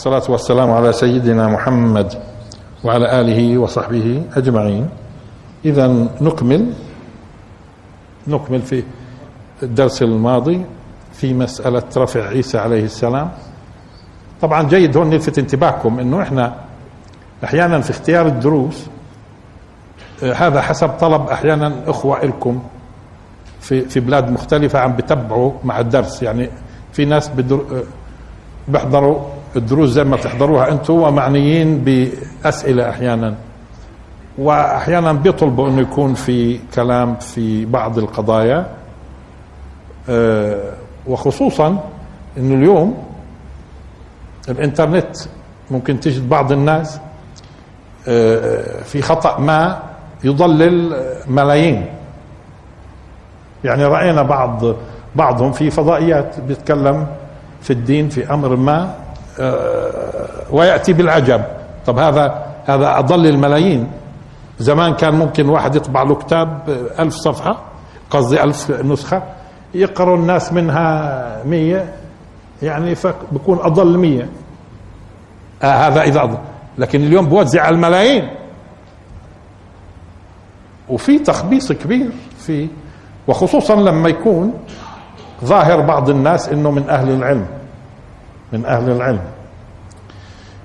والصلاة والسلام على سيدنا محمد وعلى آله وصحبه أجمعين. إذا نكمل نكمل في الدرس الماضي في مسألة رفع عيسى عليه السلام. طبعا جيد هون نلفت انتباهكم إنه إحنا أحيانا في اختيار الدروس هذا حسب طلب أحيانا إخوة لكم في في بلاد مختلفة عم بتبعوا مع الدرس. يعني في ناس بيحضروا الدروس زي ما تحضروها أنتم ومعنيين بأسئلة أحيانا. وأحيانا بيطلبوا إنه يكون في كلام في بعض القضايا. آه، وخصوصا إنه اليوم الإنترنت ممكن تجد بعض الناس آه، في خطأ ما يضلل ملايين. يعني رأينا بعض بعضهم في فضائيات بيتكلم في الدين في أمر ما. ويأتي بالعجب. طب هذا هذا أضل الملايين زمان كان ممكن واحد يطبع له كتاب ألف صفحة قصدي ألف نسخة يقرأ الناس منها مية يعني بكون أضل مية. آه هذا إذا أضل. لكن اليوم بوزع على الملايين. وفي تخبيص كبير في وخصوصا لما يكون ظاهر بعض الناس إنه من أهل العلم. من أهل العلم.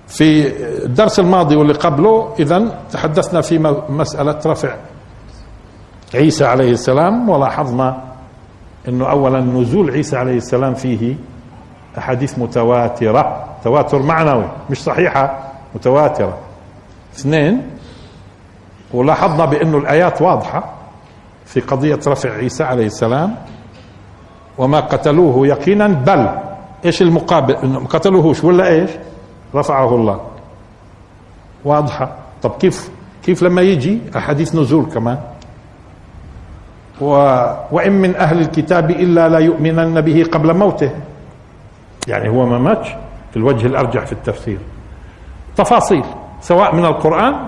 في الدرس الماضي واللي قبله اذا تحدثنا في مسألة رفع عيسى عليه السلام ولاحظنا إنه اولا نزول عيسى عليه السلام فيه أحاديث متواترة تواتر معنوي مش صحيحة متواترة. اثنين ولاحظنا بأنه الآيات واضحة في قضية رفع عيسى عليه السلام وما قتلوه يقينا بل إيش المقابل؟ ما قتلوهوش ولا إيش؟ رفعه الله. واضحة. طب كيف؟ كيف لما يجي أحاديث نزول كمان؟ و وإن من أهل الكتاب إلا لا يؤمنن به قبل موته. يعني هو ما ماتش في الوجه الأرجح في التفسير. تفاصيل سواء من القرآن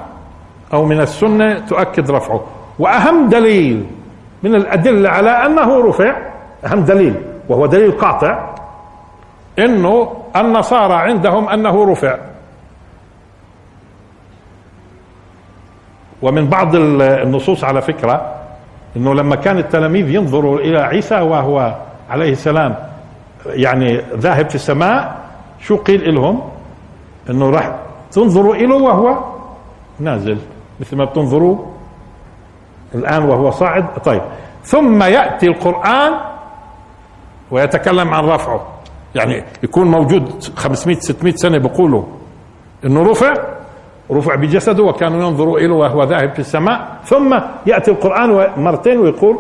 أو من السنة تؤكد رفعه. وأهم دليل من الأدلة على أنه رفع أهم دليل وهو دليل قاطع إنه النصارى عندهم أنه رفع. ومن بعض النصوص على فكرة إنه لما كان التلاميذ ينظروا إلى عيسى وهو عليه السلام يعني ذاهب في السماء شو قيل لهم إنه راح تنظروا له وهو نازل مثل ما بتنظروا الآن وهو صاعد. طيب ثم يأتي القرآن ويتكلم عن رفعه. يعني يكون موجود 500 600 سنة بيقولوا إنه رفع رفع بجسده وكانوا ينظروا إليه وهو ذاهب في السماء ثم يأتي القرآن مرتين ويقول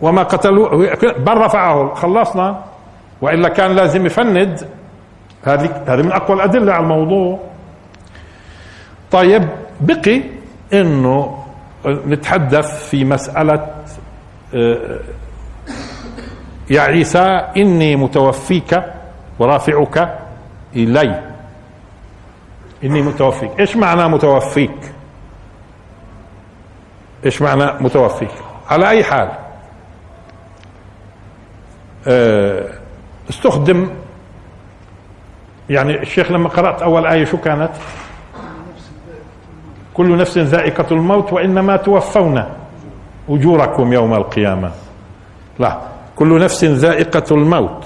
وما قتلوا بل رفعه خلصنا. وإلا كان لازم يفند. هذه هذه من أقوى الأدلة على الموضوع. طيب بقي إنه نتحدث في مسألة آه، يا عيسى إني متوفيك ورافعك إلي. إني متوفيك. إيش معنى متوفيك؟ إيش معنى متوفيك؟ على أي حال آه، استخدم يعني الشيخ لما قرأت أول آية شو كانت؟ كل نفس ذائقة الموت وإنما توفون أجوركم يوم القيامة. لا كل نفس ذائقة الموت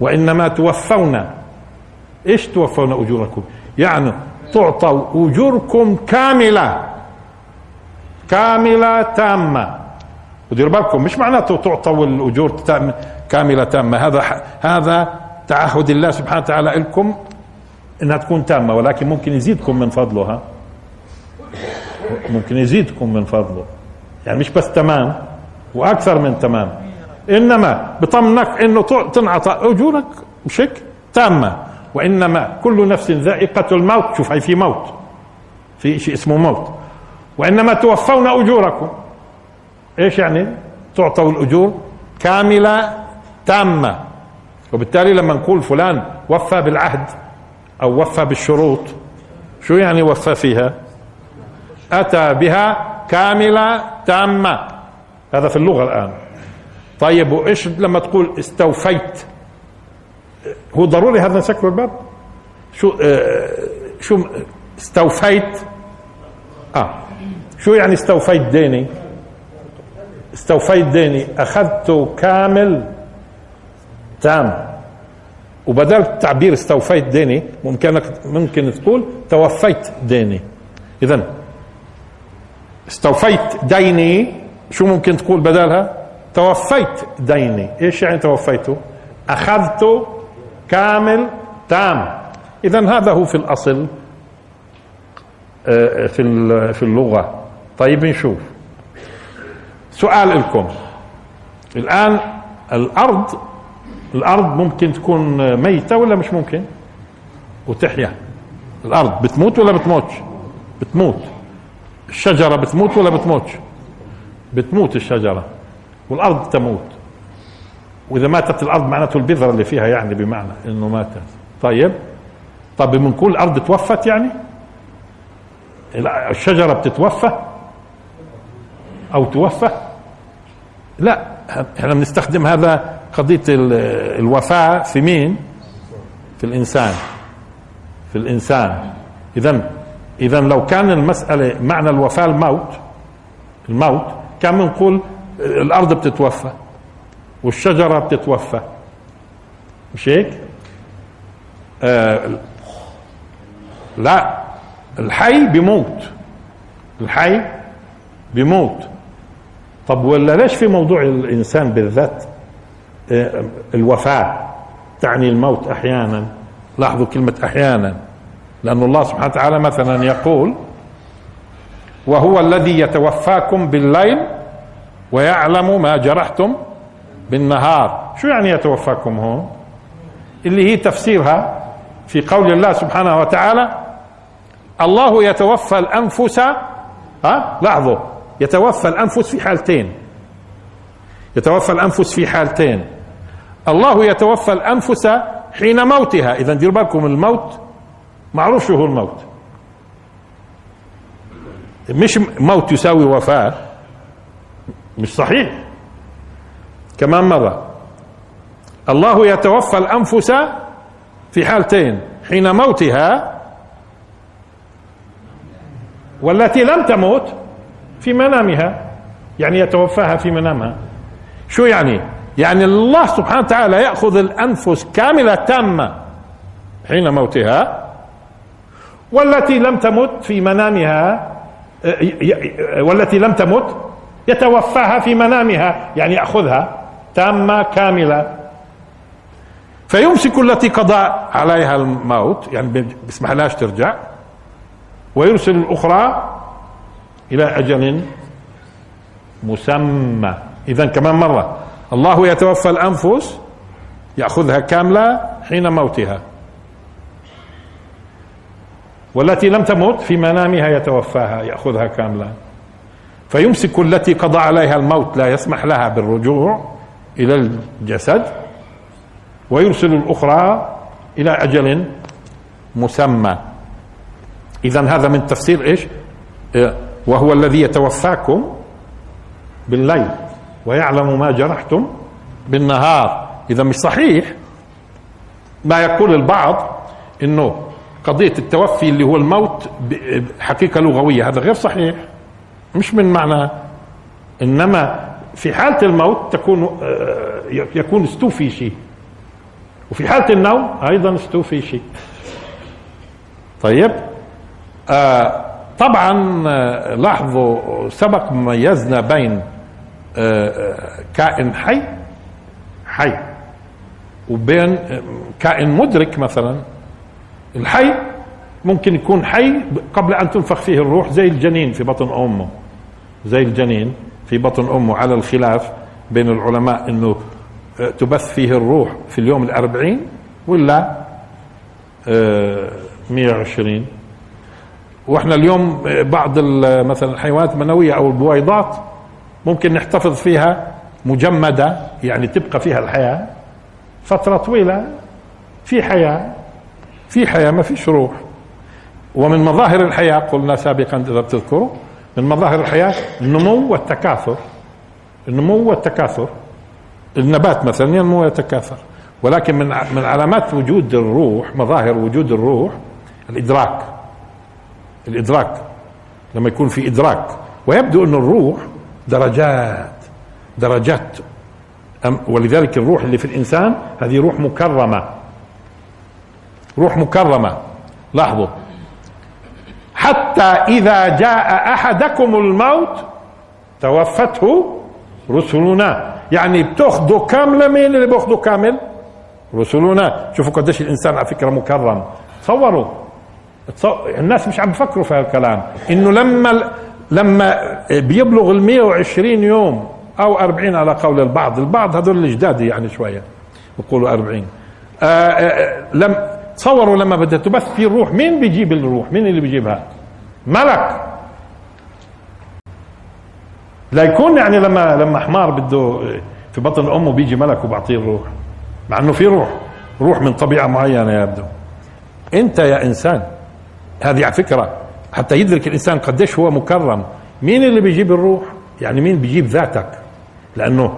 وإنما توفون. إيش توفون أجوركم؟ يعني تعطوا أجوركم كاملة كاملة تامة. ودير بالكم مش معناته تعطوا الأجور كاملة تامة. هذا هذا تعهد الله سبحانه وتعالى لكم إنها تكون تامة ولكن ممكن يزيدكم من فضله ها ممكن يزيدكم من فضله. يعني مش بس تمام وأكثر من تمام. إنما بطمنك إنه تنعطى أجورك بشكل تامة. وإنما كل نفس ذائقة الموت. شوف هي في موت. في شيء اسمه موت. وإنما توفون أجوركم. إيش يعني؟ تعطوا الأجور كاملة تامة. وبالتالي لما نقول فلان وفى بالعهد أو وفى بالشروط شو يعني وفى فيها؟ أتى بها كاملة تامة. هذا في اللغة الآن. طيب وإيش لما تقول استوفيت؟ هو ضروري هذا نسكر الباب؟ شو آه شو استوفيت؟ آه شو يعني استوفيت ديني؟ استوفيت ديني اخذته كامل تام. وبدل تعبير استوفيت ديني ممكن ممكن تقول توفيت ديني. اذا استوفيت ديني شو ممكن تقول بدلها؟ توفيت ديني. إيش يعني توفيته؟ اخذته كامل تام. اذا هذا هو في الأصل آه، في في اللغة. طيب نشوف. سؤال لكم. الآن الأرض الأرض ممكن تكون ميتة ولا مش ممكن؟ وتحيا. الأرض بتموت ولا بتموتش؟ بتموت. الشجرة بتموت ولا بتموتش؟ بتموت الشجرة. والأرض تموت. وإذا ماتت الأرض معناته البذرة اللي فيها يعني بمعنى إنه ماتت. طيب؟ طب بنقول الأرض توفت يعني؟ الشجرة بتتوفى؟ أو توفى؟ لا. إحنا بنستخدم هذا قضية الوفاة في مين؟ في الإنسان. في الإنسان. اذا اذا لو كان المسألة معنى الوفاة الموت الموت كان بنقول الأرض بتتوفى والشجرة بتتوفى. مش هيك؟ آه لا الحي بيموت. الحي بيموت. طب ولا ليش في موضوع الإنسان بالذات؟ آه الوفاة تعني الموت أحيانا. لاحظوا كلمة أحيانا. لأن الله سبحانه وتعالى مثلا يقول وهو الذي يتوفاكم بالليل ويعلم ما جرحتم بالنهار. شو يعني يتوفاكم هون؟ اللي هي تفسيرها في قول الله سبحانه وتعالى الله يتوفى الأنفس ها؟ لاحظوا يتوفى الأنفس في حالتين. يتوفى الأنفس في حالتين. الله يتوفى الأنفس حين موتها. إذا ديروا بالكم الموت معروف شو هو الموت. مش موت يساوي وفاة. مش صحيح. كمان مرة. الله يتوفى الأنفس في حالتين حين موتها والتي لم تموت في منامها يعني يتوفاها في منامها. شو يعني؟ يعني الله سبحانه وتعالى يأخذ الأنفس كاملة تامة حين موتها والتي لم تمت في منامها والتي لم تمت يتوفاها في منامها يعني يأخذها تامة كاملة. فيمسك التي قضى عليها الموت يعني بيسمح لهاش ترجع ويرسل الأخرى إلى أجل مسمى. اذا كمان مرة الله يتوفى الأنفس يأخذها كاملة حين موتها. والتي لم تمت في منامها يتوفاها يأخذها كاملة. فيمسك التي قضى عليها الموت لا يسمح لها بالرجوع إلى الجسد ويرسل الأخرى إلى أجل مسمى. اذا هذا من تفسير إيش؟ إيه، وهو الذي يتوفاكم بالليل ويعلم ما جرحتم بالنهار. اذا مش صحيح. ما يقول البعض إنه قضية التوفي اللي هو الموت حقيقة لغوية هذا غير صحيح. مش من معنى. إنما في حالة الموت تكون آه، يكون استوفي شيء. وفي حالة النوم أيضا استوفي شيء. طيب آه طبعا آه، لاحظوا سبق ميزنا بين كائن حي حي وبين كائن مدرك مثلا. الحي ممكن يكون حي قبل أن تنفخ فيه الروح زي الجنين في بطن أمه. زي الجنين في بطن أمه على الخلاف بين العلماء إنه آه، تبث فيه الروح في اليوم الأربعين ولا 120 آه، وإحنا اليوم آه، بعض مثلا الحيوانات المنوية أو البويضات ممكن نحتفظ فيها مجمدة يعني تبقى فيها الحياة فترة طويلة في حياة في حياة ما فيش روح. ومن مظاهر الحياة قلنا سابقا إذا بتذكروا من مظاهر الحياة النمو والتكاثر. النمو والتكاثر. النبات مثلا ينمو ويتكاثر ولكن من من علامات وجود الروح مظاهر وجود الروح الإدراك. الإدراك. لما يكون في إدراك. ويبدو أن الروح درجات درجات. ولذلك الروح اللي في الإنسان هذه روح مكرمة. روح مكرمة. لاحظوا حتى إذا جاء أحدكم الموت توفته رسلنا. يعني بتاخذوا كامله مين اللي بياخذوا كامل رسلنا. شوفوا قديش الإنسان على فكرة مكرم. تصوروا. الناس مش عم بفكروا في هالكلام. إنه لما لما بيبلغ ال 120 يوم أو 40 على قول البعض. البعض هذول الجداد يعني شوية. بيقولوا 40 آآ آآ لم تصوروا لما بدها تبث في الروح. مين بيجيب الروح؟ مين اللي بيجيبها؟ ملك. لا يكون يعني لما لما حمار بده في بطن أمه بيجي ملك وبعطيه الروح. مع إنه في روح روح من طبيعة معينة يبدو أنت يا إنسان هذه على فكرة حتى يدرك الإنسان قديش هو مكرم. مين اللي بيجيب الروح؟ يعني مين بيجيب ذاتك؟ لأنه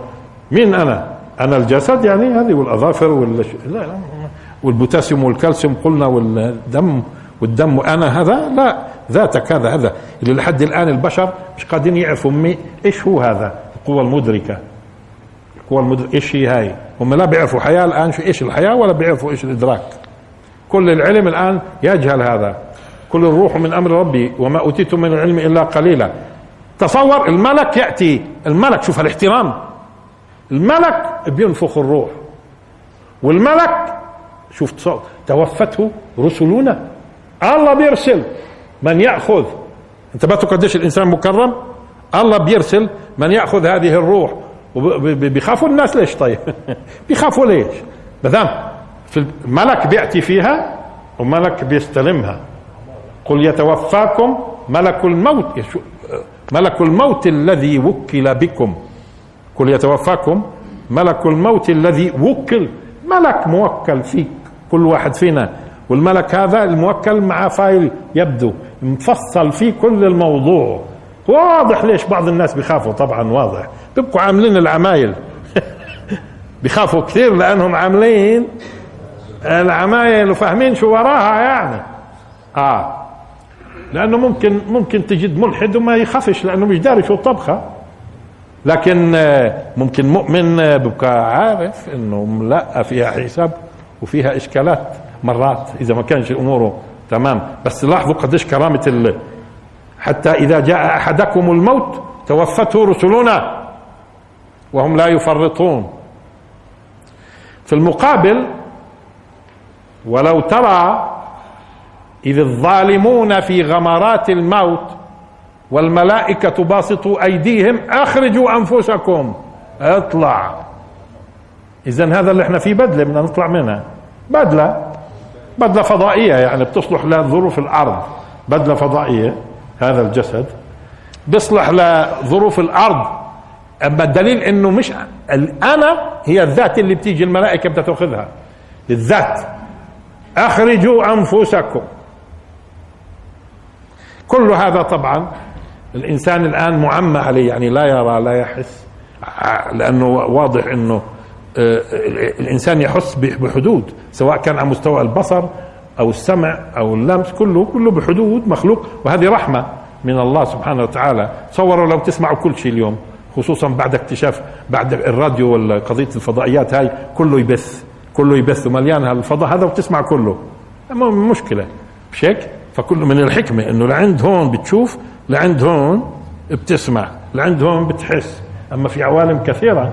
مين أنا؟ أنا الجسد يعني هذه والأظافر وال لا لا والبوتاسيوم والكالسيوم قلنا والدم والدم وأنا هذا لا. ذاتك هذا هذا. اللي لحد الآن البشر مش قادرين يعرفوا إيش هو هذا؟ القوة المدركة. القوة المدركة إيش هي هاي؟ هم لا بيعرفوا حياة الآن شو إيش الحياة ولا بيعرفوا إيش الإدراك. كل العلم الآن يجهل هذا. كل الروح من أمر ربي وما اوتيتم من العلم إلا قليلا. تصور الملك يأتي. الملك شوف الاحترام. الملك بينفخ الروح. والملك شوف توفته رسلنا. الله بيرسل. من يأخذ انتبهتوا قديش الإنسان مكرم؟ الله بيرسل من يأخذ هذه الروح بيخافوا الناس ليش طيب؟ بيخافوا ليش؟ ما في الملك بيأتي فيها وملك بيستلمها. قل يتوفاكم ملك الموت ملك الموت الذي وكل بكم. قل يتوفاكم ملك الموت الذي وكل ملك موكل فيك كل واحد فينا. والملك هذا الموكل مع فايل يبدو مفصل فيه كل الموضوع. واضح ليش بعض الناس بيخافوا طبعا واضح. بيبقوا عاملين العمايل. بيخافوا كثير لأنهم عاملين العمايل وفاهمين شو وراها يعني. آه. لأنه ممكن ممكن تجد ملحد وما يخافش لأنه مش داري شو الطبخة. لكن آه، ممكن مؤمن آه، ببقى عارف إنه لا فيها حساب وفيها إشكالات. مرات إذا ما كانش أموره تمام. بس لاحظوا قديش كرامة ال حتى إذا جاء أحدكم الموت توفته رسلنا وهم لا يفرطون. في المقابل ولو ترى إذ الظالمون في غمرات الموت والملائكة باسطوا أيديهم أخرجوا أنفسكم. اطلع. اذا هذا اللي إحنا فيه بدلة بدنا نطلع منها. بدلة. بدلة فضائية يعني بتصلح لظروف الأرض بدلة فضائية هذا الجسد. بيصلح لظروف الأرض أما الدليل إنه مش الانا هي الذات اللي بتيجي الملائكة بدها تاخذها الذات. أخرجوا أنفسكم. كل هذا طبعا الإنسان الآن معمى عليه يعني لا يرى لا يحس لأنه واضح آه، الإنسان يحس بحدود سواء كان على مستوى البصر أو السمع أو اللمس كله كله بحدود مخلوق. وهذه رحمة من الله سبحانه وتعالى. تصوروا لو تسمعوا كل شيء اليوم خصوصا بعد اكتشاف بعد الراديو وقضيه الفضائيات هاي كله يبث كله يبث. ومليان هالفضاء هذا وتسمع كله. مشكلة. مش هيك؟ فكل من الحكمة إنه لعند هون بتشوف لعند هون بتسمع لعند هون بتحس. أما في عوالم كثيرة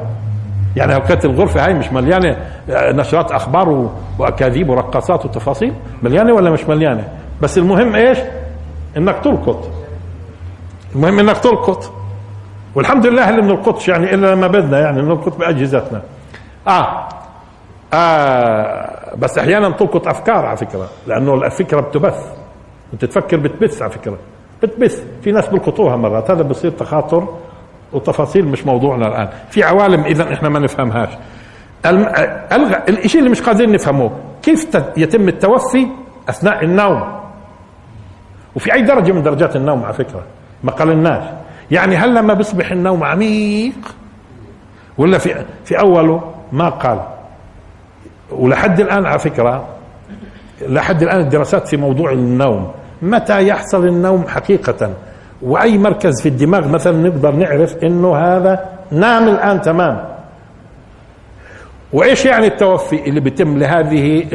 يعني اوقات الغرفة هاي مش مليانة آه، نشرات أخبار وأكاذيب ورقصات وتفاصيل. مليانة ولا مش مليانة؟ بس المهم إيش؟ إنك تلقط. المهم إنك تلقط. والحمد لله اللي بنلقطش يعني إلا لما بدنا يعني بنلقط بأجهزتنا. آه. آه بس أحيانا تلقط أفكار على فكرة لأنه الفكرة بتبث. أنت تفكر بتبث على فكرة. بتبث. في ناس بيلقطوها مرات هذا بصير تخاطر وتفاصيل مش موضوعنا الآن. في عوالم اذا إحنا ما نفهمهاش. الشيء اللي مش قادرين نفهمه كيف يتم التوفي أثناء النوم؟ وفي أي درجة من درجات النوم على فكرة؟ ما قالناش يعني هل لما بيصبح النوم عميق؟ ولا في في أوله ما قال. ولحد الآن على فكرة لحد الآن الدراسات في موضوع النوم متى يحصل النوم حقيقة؟ وأي مركز في الدماغ مثلا نقدر نعرف إنه هذا نام الآن تمام وإيش يعني التوفي اللي بيتم لهذه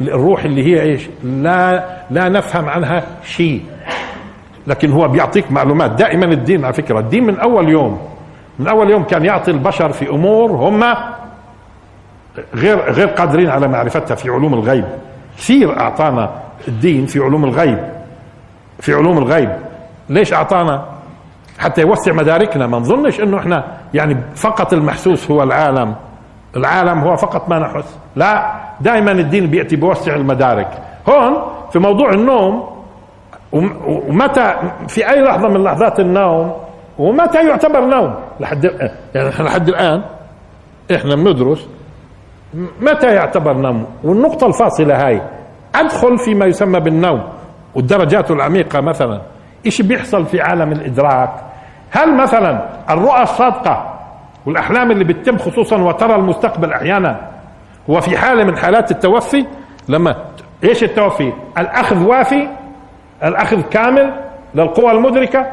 الروح اللي هي إيش؟ لا لا نفهم عنها شيء. لكن هو بيعطيك معلومات. دائما الدين على فكرة الدين من أول يوم. من أول يوم كان يعطي البشر في أمور هم غير غير قادرين على معرفتها في علوم الغيب. كثير أعطانا الدين في علوم الغيب. في علوم الغيب. ليش أعطانا حتى يوسع مداركنا؟ ما نظنش إنه إحنا يعني فقط المحسوس هو العالم. العالم هو فقط ما نحس. لا دائما الدين بيأتي بيوسع المدارك. هون في موضوع النوم ومتى في أي لحظة من لحظات النوم ومتى يعتبر نوم؟ لحد يعني إحنا لحد الآن إحنا بندرس متى يعتبر نوم؟ والنقطة الفاصلة هاي أدخل فيما يسمى بالنوم والدرجات العميقة مثلا. إيش بيحصل في عالم الإدراك؟ هل مثلا الرؤى الصادقة والأحلام اللي بتتم خصوصا وترى المستقبل أحيانا هو في حالة من حالات التوفي؟ لما إيش التوفي؟ الأخذ وافي الأخذ كامل للقوى المدركة؟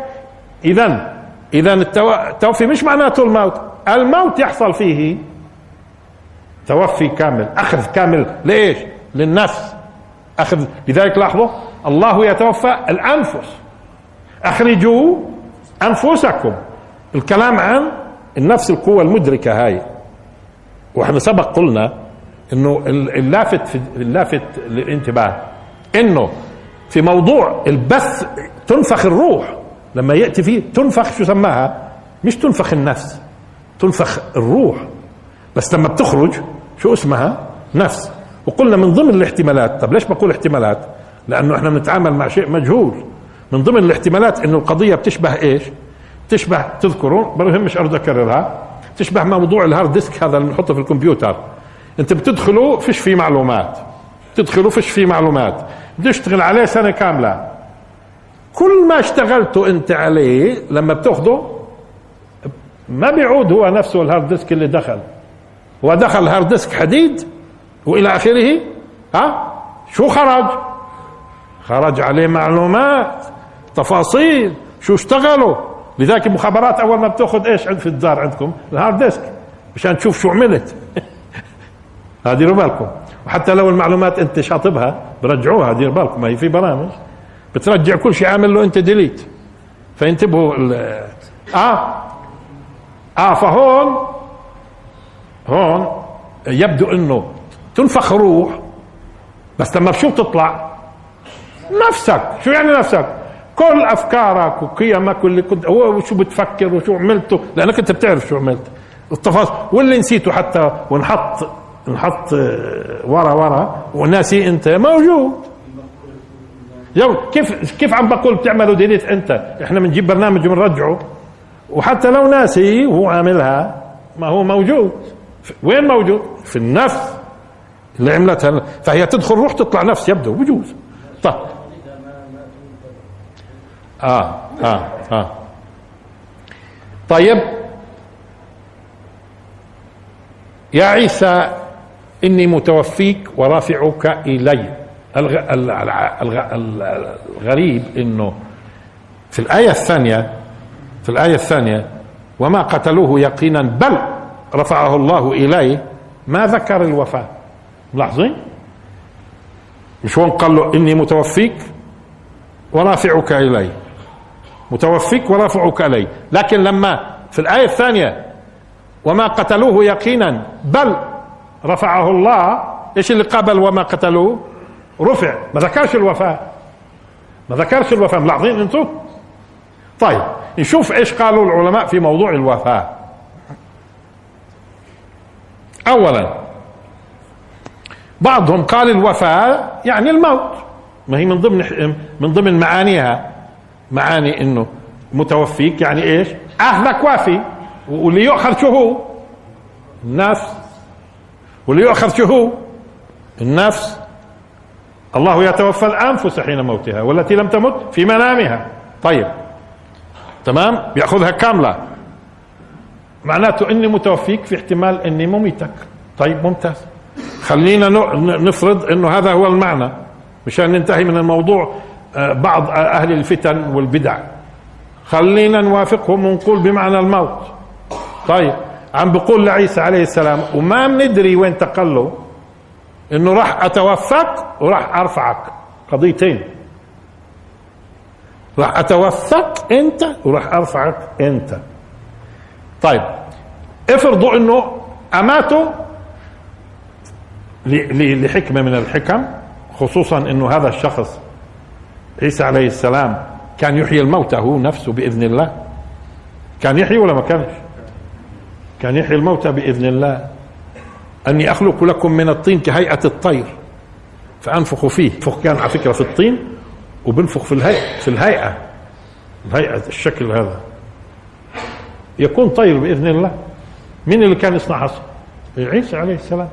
إذا إذا التوفي مش معناته الموت. الموت يحصل فيه توفي كامل أخذ كامل ليش للنفس. اخذ لذلك لاحظوا الله يتوفى الأنفس. أخرجوا أنفسكم. الكلام عن النفس القوة المدركة هاي. وإحنا سبق قلنا إنه اللافت في اللافت للانتباه إنه في موضوع البث تنفخ الروح. لما يأتي فيه تنفخ شو سماها؟ مش تنفخ النفس تنفخ الروح. بس لما بتخرج شو اسمها؟ نفس. وقلنا من ضمن الاحتمالات طب ليش بقول احتمالات؟ لأنه إحنا بنتعامل مع شيء مجهول. من ضمن الاحتمالات إنه القضية بتشبه إيش؟ تشبه تذكروا ما بهمش ارجع أكررها تشبه موضوع ال hard disk هذا اللي بنحطه في الكمبيوتر. أنت بتدخلوا فيش فيه معلومات. تدخلوا فيش فيه معلومات. بتشتغل عليه سنة كاملة. كل ما اشتغلته أنت عليه لما بتاخده ما بيعود هو نفسه ال hard disk اللي دخل. ودخل hard disk حديد وإلى آخره ها؟ شو خرج؟ خرج عليه معلومات. تفاصيل شو اشتغلوا. لذلك المخابرات أول ما بتأخذ إيش في الدار عندكم؟ ال hard disk. مشان تشوف شو عملت. ديروا بالكم. وحتى لو المعلومات أنت شاطبها برجعوها دير بالكم. ما هي في برامج. بترجع كل شيء عامل له أنت delete فانتبهوا آه. آه فهون هون يبدو إنه تنفخ روح بس لما بشو بتطلع؟ نفسك. شو يعني نفسك؟ كل أفكارك وقيمك واللي كنت وشو بتفكر وشو عملته لأنك أنت بتعرف شو عملت. التفاصيل واللي نسيته حتى ونحط نحط ورا ورا. وناسي أنت موجود. يو كيف كيف عم بقول بتعملوا delete أنت؟ إحنا بنجيب برنامج وبنرجعه. وحتى لو ناسي وهو عاملها ما هو موجود. وين موجود؟ في النفس. اللي عملتها. فهي تدخل روح تطلع نفس يبدو. بجوز. طيب. آه آه آه. طيب. يا عيسى إني متوفيك ورافعك إلي. الغريب إنه في الآية الثانية في الآية الثانية وما قتلوه يقينا بل رفعه الله إليه. ما ذكر الوفاة؟ ملاحظين؟ مش هون قال له إني متوفيك ورافعك إلي؟ متوفيك ورافعك إلي لكن لما في الآية الثانية وما قتلوه يقينا بل رفعه الله إيش اللي قبل وما قتلوه؟ رفع. ما ذكرش الوفاة. ما ذكرش الوفاة. ملاحظين أنتم؟ طيب نشوف إيش قالوا العلماء في موضوع الوفاة. اولا بعضهم قال الوفاة يعني الموت. ما هي من ضمن من ضمن معانيها. معاني إنه متوفيك يعني إيش؟ أهلك وافي. واللي يؤخذ شو هو؟ النفس واللي يؤخذ شو هو؟ النفس. الله يتوفى الأنفس حين موتها والتي لم تمت في منامها. طيب. تمام؟ بياخذها كاملة. معناته إني متوفيك في احتمال إني مميتك. طيب ممتاز. خلينا نفرض إنه هذا هو المعنى. مشان ننتهي من الموضوع. بعض أهل الفتن والبدع. خلينا نوافقهم ونقول بمعنى الموت. طيب عم بقول لعيسى عليه السلام وما بندري وين تقله إنه راح أتوفاك وراح أرفعك. قضيتين. راح أتوفاك أنت وراح أرفعك أنت. طيب افرضوا إنه اماته لحكمة من الحكم خصوصا إنه هذا الشخص عيسى عليه السلام كان يحيي الموتى هو نفسه بإذن الله. كان يحيي ولا ما كانش؟ كان يحيي الموتى بإذن الله. أني أخلق لكم من الطين كهيئة الطير فانفخ فيه. فخ كان على فكرة في الطين وبنفخ في الهيئة في الهيئة الهيئة الشكل هذا. يكون طير بإذن الله. مين اللي كان يصنع عصا عيسى عليه السلام.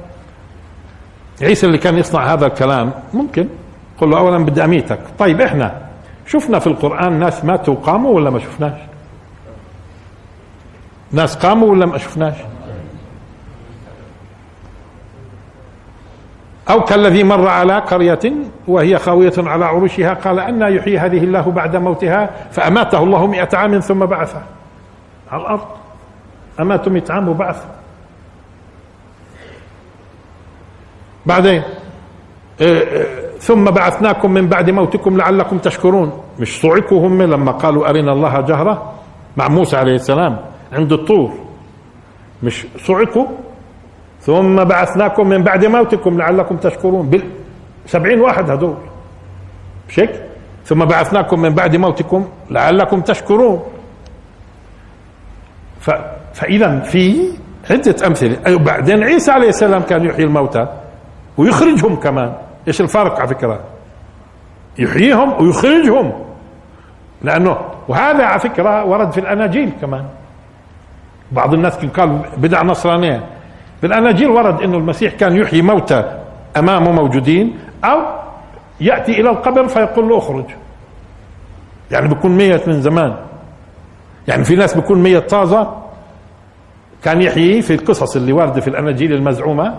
عيسى اللي كان يصنع هذا الكلام ممكن. قل له اولا بدي أميتك. طيب إحنا شفنا في القرآن ناس ماتوا وقاموا ولا ما شفناش؟ ناس قاموا ولا ما شفناش؟ أو كالذي مر على قرية وهي خاوية على عروشها قال أن يحيي هذه الله بعد موتها فأماته الله مئة عام ثم بعثه. على الأرض. أماته مئة عام وبعث بعدين؟ إيه، إيه، ثم بعثناكم من بعد موتكم لعلكم تشكرون. مش صعقوا هم لما قالوا أرنا الله جهرة؟ مع موسى عليه السلام. عند الطور. مش صعقوا؟ ثم بعثناكم من بعد موتكم لعلكم تشكرون. بال سبعين واحد هدول. هيك ثم بعثناكم من بعد موتكم لعلكم تشكرون. ف... فإذا في عدة أمثلة. أيوة بعدين عيسى عليه السلام كان يحيي الموتى ويخرجهم كمان. إيش الفرق على فكرة؟ يحييهم ويخرجهم. لأنه وهذا على فكرة ورد في الأناجيل كمان. بعض الناس قال بدع نصرانية. بالاناجيل ورد إنه المسيح كان يحيي موتى أمامه موجودين أو يأتي إلى القبر فيقول له اخرج. يعني بيكون ميت من زمان. يعني في ناس بيكون ميت طازة كان يحيي في القصص اللي واردة في الأناجيل المزعومة.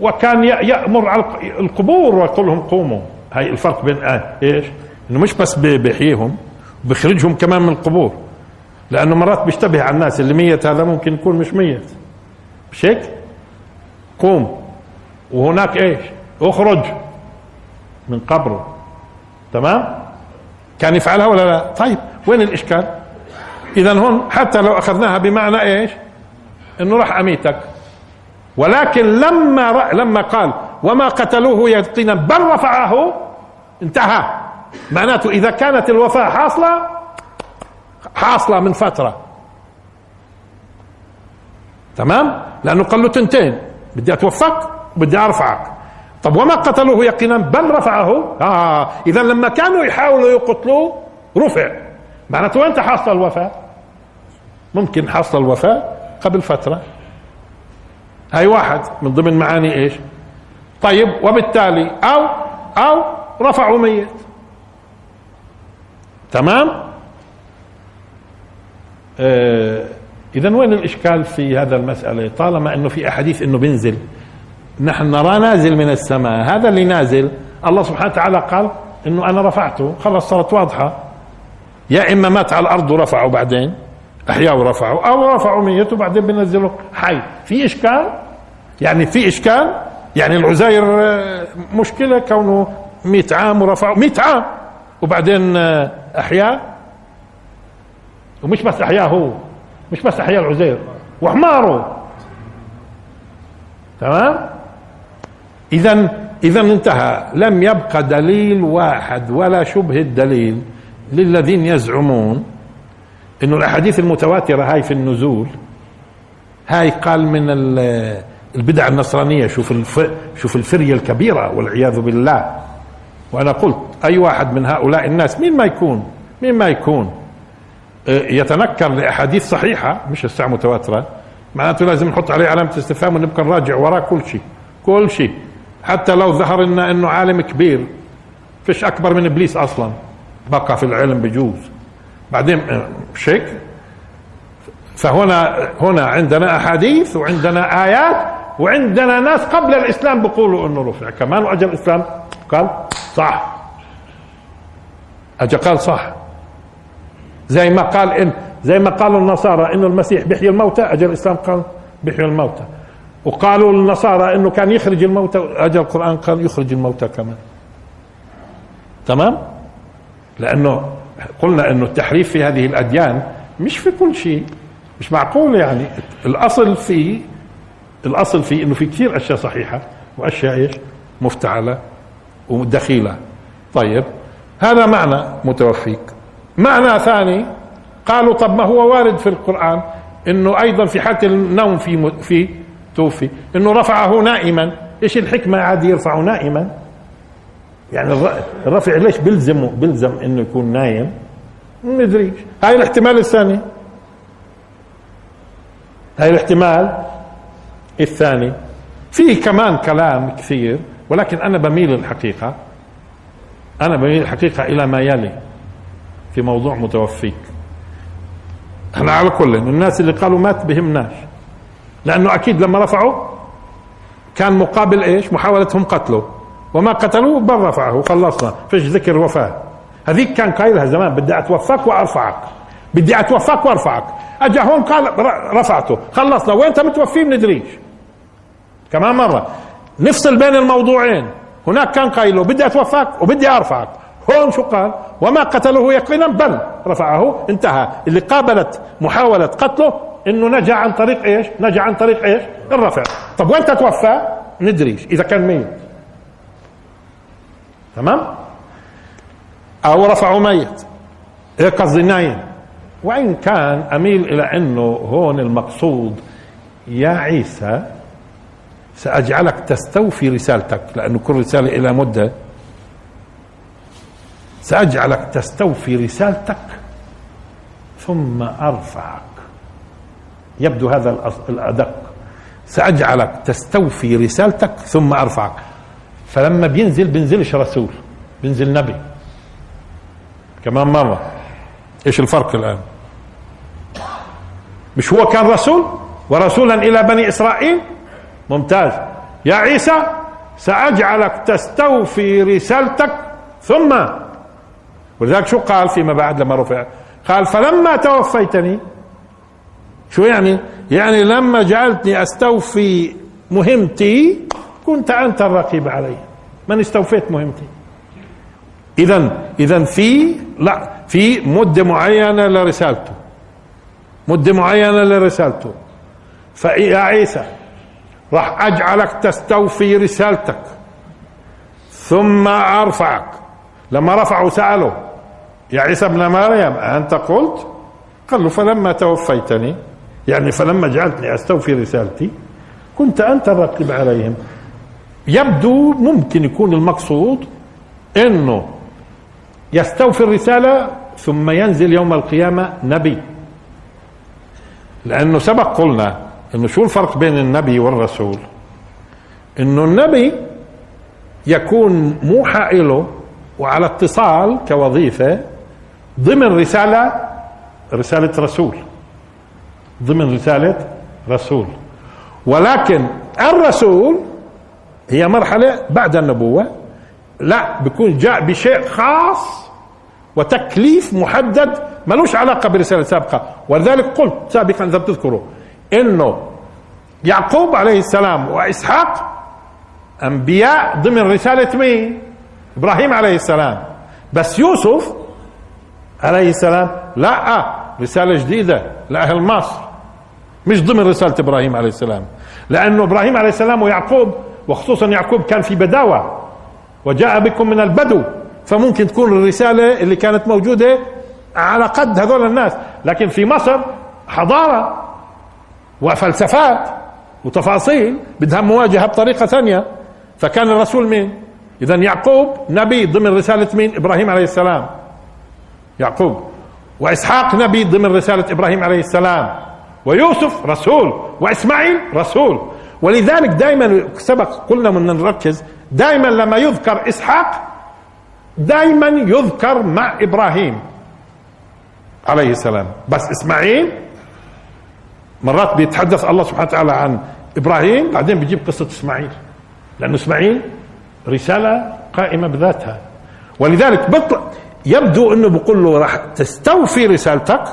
وكان يأمر على القبور ويقول لهم قوموا. هاي الفرق بين آه إيش؟ إنه مش بس بيحييهم بيخرجهم كمان من القبور. لأنه مرات بيشتبه على الناس اللي ميت هذا ممكن يكون مش ميت. مش هيك؟ قوم. وهناك إيش؟ اخرج من قبره. تمام؟ كان يفعلها ولا لا؟ طيب وين الإشكال؟ اذا هون حتى لو أخذناها بمعنى إيش؟ إنه راح أميتك. ولكن لما لما قال وما قتلوه يقينا بل رفعه انتهى. معناته إذا كانت الوفاة حاصلة حاصلة من فترة. تمام؟ لأنه قال له تنتين. بدي أتوفاك وبدي أرفعك. طب وما قتلوه يقينا بل رفعه؟ آه. إذا لما كانوا يحاولوا يقتلوه رفع. معناته وين حاصل الوفاة؟ ممكن حاصل الوفاة قبل فترة. هاي واحد من ضمن معاني إيش؟ طيب وبالتالي أو أو رفعوا ميت. تمام؟ آه اذا وين الإشكال في هذا المسألة؟ طالما إنه في أحاديث إنه بينزل. نحن نرى نازل من السماء. هذا اللي نازل الله سبحانه وتعالى قال إنه أنا رفعته. خلص صارت واضحة. يا إما مات على الأرض ورفعه بعدين. احياه ورفعه أو رفعوا ميته وبعدين بنزله حي. في إشكال؟ يعني في إشكال؟ يعني العزير مشكلة كونه 100 عام ورفعه 100 عام. وبعدين احياه ومش بس احياه هو. مش بس أحياء العزير. وحماره تمام؟ اذا اذا انتهى. لم يبقى دليل واحد ولا شبه الدليل للذين يزعمون إنه الأحاديث المتواترة هاي في النزول هاي قال من البدع النصرانية شوف الف شوف الفرية الكبيرة والعياذ بالله. وأنا قلت أي واحد من هؤلاء الناس مين ما يكون؟ مين ما يكون؟ يتنكر لأحاديث صحيحة مش الساعة متواترة معناته لازم نحط عليه علامة استفهام ونبقى نراجع وراه كل شيء كل شيء. حتى لو ظهر لنا إنه عالم كبير فيش أكبر من إبليس أصلا. بقى في العلم بجوز. بعدين مش هيك فهنا هنا عندنا أحاديث وعندنا آيات وعندنا ناس قبل الإسلام بيقولوا إنه رفع. كمان واجى الإسلام قال صح. اجى قال صح. زي ما قال إن زي ما قالوا النصارى إنه المسيح بيحيي الموتى اجى الإسلام قال بيحيي الموتى. وقالوا النصارى إنه كان يخرج الموتى اجى القرآن قال يخرج الموتى كمان. تمام؟ لأنه قلنا أنه التحريف في هذه الأديان مش في كل شيء مش معقول يعني. الأصل في الأصل في إنه في كثير أشياء صحيحة وأشياء إيش؟ مفتعلة ودخيلة. طيب هذا معنى متوفيك. معنى ثاني قالوا طب ما هو وارد في القرآن إنه أيضا في حالة النوم في في توفي إنه رفعه نائما. إيش الحكمة؟ عادي يرفعه نائما. يعني الرفع ليش بيلزمه بيلزم إنه يكون نايم؟ ندري هاي الاحتمال الثاني. هاي الاحتمال الثاني. فيه كمان كلام كثير ولكن أنا بميل الحقيقة. أنا بميل الحقيقة إلى ما يلي في موضوع متوفيك. إحنا على كل الناس اللي قالوا مات بهمناش لأنه أكيد لما رفعوا كان مقابل إيش؟ محاولتهم قتله. وما قتلوه بل رفعه. وخلصنا فيش ذكر وفاة. هذيك كان قايلها زمان بدي أتوفاك وأرفعك. بدي أتوفاك وأرفعك. اجى هون قال رفعته. خلصنا وين أنت متوفيه بندريش كمان مرة. نفصل بين الموضوعين. هناك كان قايله بدي أتوفاك وبدي أرفعك. هون شو قال؟ وما قتلوه يقينا بل رفعه. انتهى. اللي قابلت محاولة قتله إنه نجا عن طريق إيش؟ نجا عن طريق إيش؟ الرفع. طب وين تتوفى؟ ندريش إذا كان ميت. تمام؟ أو رفعوا ميت. إيه قصدي نايم وإن كان أميل إلى أنه هون المقصود يا عيسى سأجعلك تستوفي رسالتك لأنه كل رسالة إلى مدة. سأجعلك تستوفي رسالتك ثم أرفعك. يبدو هذا الأدق. سأجعلك تستوفي رسالتك ثم أرفعك. فلما بينزل بينزلش رسول بينزل نبي. كمان مرة. إيش الفرق الآن؟ مش هو كان رسول؟ ورسولا إلى بني إسرائيل؟ ممتاز. يا عيسى سأجعلك تستوفي رسالتك ثم. ولذلك شو قال فيما بعد لما رفع؟ قال فلما توفيتني. شو يعني؟ يعني لما جعلتني أستوفي مهمتي كنت أنت الرقيب علي من استوفيت مهمتي. اذا اذا في لا في مده معينة لرسالته. مده معينة لرسالته. فيا عيسى راح أجعلك تستوفي رسالتك. ثم أرفعك. لما رفعوا سألوا يا عيسى ابن مريم أنت قلت؟ قال له فلما توفيتني. يعني فلما جعلتني أستوفي رسالتي كنت أنت الرقيب عليهم. يبدو ممكن يكون المقصود إنه يستوفي الرسالة ثم ينزل يوم القيامة نبي. لأنه سبق قلنا أنه شو الفرق بين النبي والرسول؟ أنه النبي يكون موحى له وعلى اتصال كوظيفة ضمن رسالة رسالة رسول. ضمن رسالة رسول. ولكن الرسول هي مرحلة بعد النبوة. لا بيكون جاء بشيء خاص وتكليف محدد ملوش علاقة برسالة سابقة. ولذلك قلت سابقا إذا بتذكروا إنه يعقوب عليه السلام وإسحاق أنبياء ضمن رسالة مين؟ إبراهيم عليه السلام. بس يوسف عليه السلام لا رسالة جديدة لأهل مصر مش ضمن رسالة إبراهيم عليه السلام. لأنه إبراهيم عليه السلام ويعقوب وخصوصا يعقوب كان في بداوة وجاء بكم من البدو فممكن تكون الرسالة اللي كانت موجودة على قد هذول الناس. لكن في مصر حضارة وفلسفات وتفاصيل بدها مواجهة بطريقة ثانية. فكان الرسول مين؟ إذا يعقوب نبي ضمن رسالة مين؟ إبراهيم عليه السلام. يعقوب. وإسحاق نبي ضمن رسالة إبراهيم عليه السلام. ويوسف رسول. وإسماعيل رسول. ولذلك دائما سبق قلنا من نركز دائما لما يذكر إسحاق دائما يذكر مع إبراهيم عليه السلام. بس إسماعيل مرات بيتحدث الله سبحانه وتعالى عن إبراهيم بعدين بيجيب قصة إسماعيل. لأنه إسماعيل رسالة قائمة بذاتها. ولذلك بطل يبدو إنه بقول له راح تستوفي رسالتك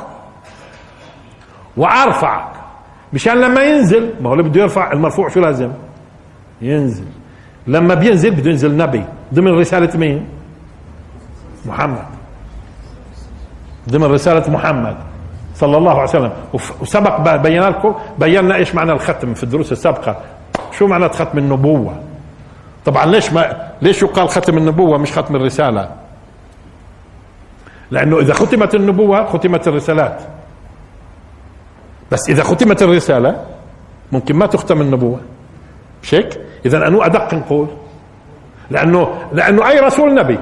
وأرفعك. مشان لما ينزل ما هو اللي بده يرفع المرفوع شو لازم. ينزل. لما بينزل بده ينزل نبي. ضمن رسالة مين؟ محمد. ضمن رسالة محمد صلى الله عليه وسلم. وسبق بينا لكم بينا إيش معنى الختم في الدروس السابقة. شو معنى ختم النبوة؟ طبعا ليش ما ليش يقال ختم النبوة مش ختم الرسالة؟ لأنه إذا ختمت النبوة ختمت الرسالات. بس إذا ختمت الرسالة ممكن ما تختم النبوة. مش هيك؟ اذا أنو أدق نقول. لأنه لأنه أي رسول نبي.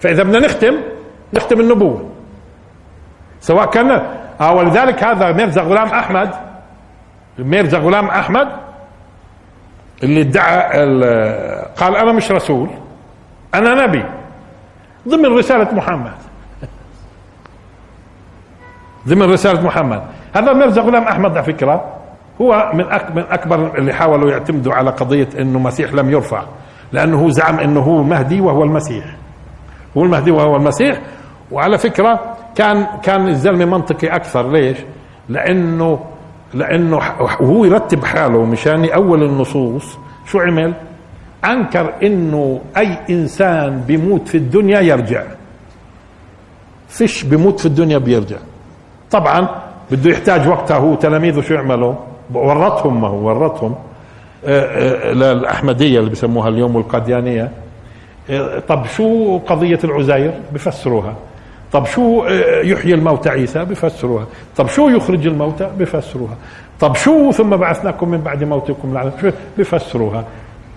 فإذا بدنا نختم نختم النبوة. سواء كان آه ولذلك هذا ميرزا غلام أحمد. ميرزا غلام أحمد اللي ادعى قال أنا مش رسول أنا نبي. ضمن رسالة محمد. ضمن رسالة محمد. هذا ميرزا غلام أحمد على فكرة هو من من أكبر اللي حاولوا يعتمدوا على قضية إنه مسيح لم يرفع لأنه هو زعم إنه هو مهدي وهو المسيح. هو المهدي وهو المسيح. وعلى فكرة كان كان الزلمة منطقي أكثر. ليش؟ لأنه لأنه وهو يرتب حاله مشان اول النصوص. شو عمل؟ أنكر إنه أي إنسان بيموت في الدنيا يرجع. فيش بيموت في الدنيا بيرجع. طبعا بده يحتاج وقتها هو تلاميذه شو يعملوا؟ ورطهم ما هو ورطهم. آه، آه، للأحمدية اللي بسموها اليوم والقاديانية. آه، طب شو قضية العزير بفسروها. طب شو يحيي الموتى عيسى؟ بفسروها. طب شو يخرج الموتى؟ بفسروها. طب شو ثم بعثناكم من بعد موتكم لعنة بفسروها.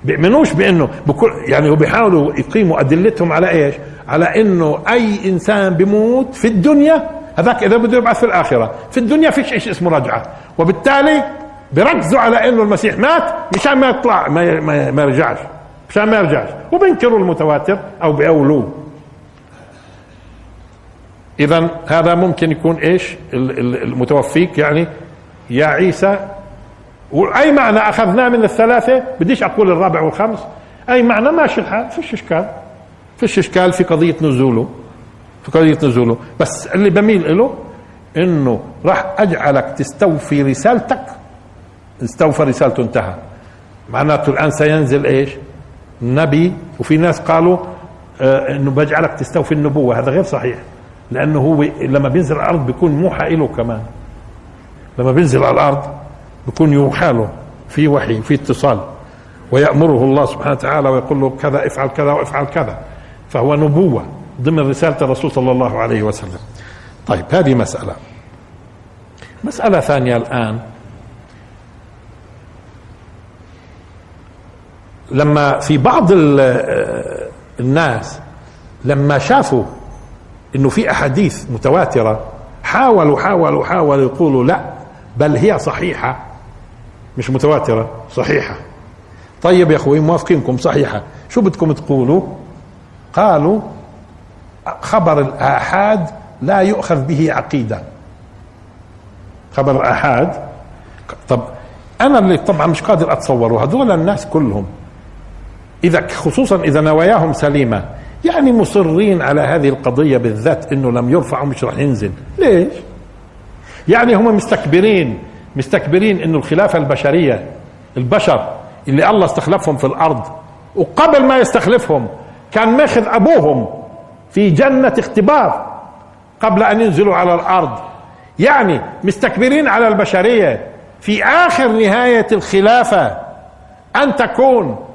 بيؤمنوش بأنه بكل يعني وبيحاولوا يقيموا أدلتهم على إيش؟ على إنه أي إنسان بيموت في الدنيا هذاك إذا بده يبعث في الآخرة. في الدنيا فيش شيء اسمه رجعة. وبالتالي بركزوا على إنه المسيح مات مشان ما يطلع ما, ما, ما يرجعش. مشان ما يرجعش. وبينكروا المتواتر أو بيقولوه اذا هذا ممكن يكون إيش؟ المتوفيك يعني يا عيسى. وأي معنى اخذناه من الثلاثة؟ بديش أقول الرابع والخامس. أي معنى؟ ماشي الحال. فيش إشكال. فيش إشكال في قضية نزوله. في قضيه نزوله بس اللي بميل له إنه راح أجعلك تستوفي رسالتك. استوفى رسالته انتهى. معناته الآن سينزل إيش؟ نبي. وفي ناس قالوا آه إنه بجعلك تستوفي النبوة. هذا غير صحيح. لأنه هو لما بينزل على الأرض بيكون موحى له كمان. لما بينزل على الأرض بيكون يوحى له. في وحي في اتصال. ويأمره الله سبحانه وتعالى ويقول له كذا افعل كذا وافعل كذا. فهو نبوة. ضمن رسالة الرسول صلى الله عليه وسلم. طيب هذه مسألة. مسألة ثانية الآن. لما في بعض الناس لما شافوا إنه في أحاديث متواترة حاولوا حاولوا حاولوا يقولوا لا بل هي صحيحة. مش متواترة صحيحة. طيب يا أخوي موافقينكم صحيحة. شو بدكم تقولوا؟ قالوا خبر الآحاد لا يؤخذ به عقيدة. خبر الآحاد. طب أنا اللي طبعا مش قادر أتصوره. هذول الناس كلهم. إذا خصوصا إذا نواياهم سليمة. يعني مصرين على هذه القضية بالذات إنه لم يرفع ومش راح ينزل. ليش؟ يعني هم مستكبرين. مستكبرين إنه الخلافة البشرية البشر اللي الله استخلفهم في الأرض وقبل ما يستخلفهم كان ماخذ أبوهم. في جنة اختبار قبل أن ينزلوا على الأرض. يعني مستكبرين على البشرية. في آخر نهاية الخلافة أن تكون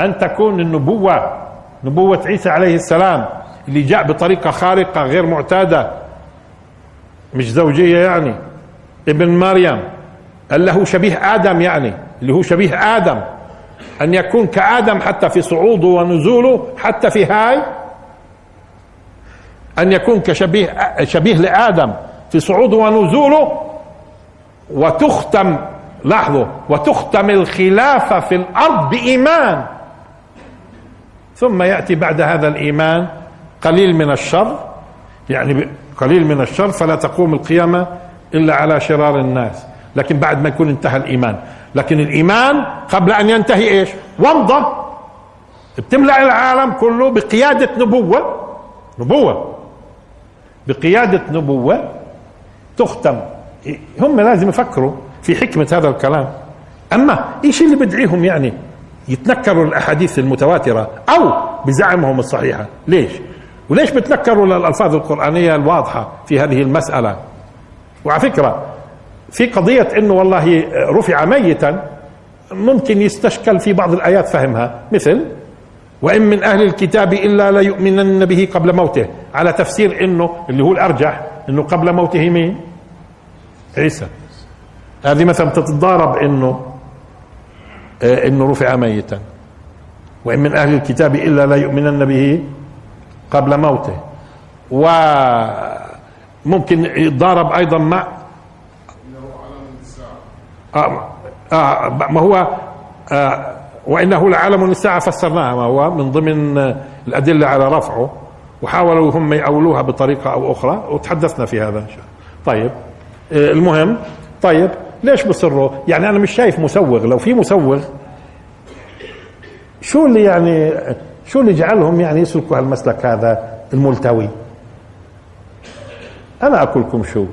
أن تكون النبوة نبوة عيسى عليه السلام اللي جاء بطريقة خارقة غير معتادة. مش زوجية يعني ابن مريم اللي هو شبيه آدم يعني اللي هو شبيه آدم. أن يكون كآدم حتى في صعوده ونزوله حتى في هاي أن يكون كشبيه شبيه لآدم في صعوده ونزوله وتختم لاحظوا وتختم الخلافة في الأرض بإيمان. ثم يأتي بعد هذا الإيمان قليل من الشر يعني قليل من الشر فلا تقوم القيامة إلا على شرار الناس. لكن بعد ما يكون انتهى الإيمان. لكن الإيمان قبل أن ينتهي إيش؟ ومضه بتملأ العالم كله بقيادة نبوة. نبوة. بقيادة نبوة تختم. هم لازم يفكروا في حكمة هذا الكلام. أما إيش اللي بدعيهم يعني؟ يتنكروا الأحاديث المتواترة أو بزعمهم الصحيحة. ليش؟ وليش بتنكروا الألفاظ القرآنية الواضحة في هذه المسألة؟ وعلى فكرة في قضية إنه والله رفع ميتا ممكن يستشكل في بعض الآيات فهمها. مثل وإن من أهل الكتاب إلا ليؤمنن به قبل موته. على تفسير إنه اللي هو الأرجح إنه قبل موته مين؟ عيسى. هذه مثلا تتضارب إنه آه، إنه رفع ميتا. وإن من أهل الكتاب إلا لا يؤمنن به قبل موته. وممكن يتضارب أيضا مع آه آه ما هو آه وإنه لعالم الساعة فسرناها ما هو من ضمن الأدلة على رفعه. وحاولوا هم يأولوها بطريقة أو أخرى وتحدثنا في هذا إن شاء الله. طيب آه المهم طيب ليش بصروا؟ يعني أنا مش شايف مسوغ. لو في مسوغ شو اللي يعني شو اللي جعلهم يعني يسلكوا هالمسلك هذا الملتوي؟ أنا أقولكم شو.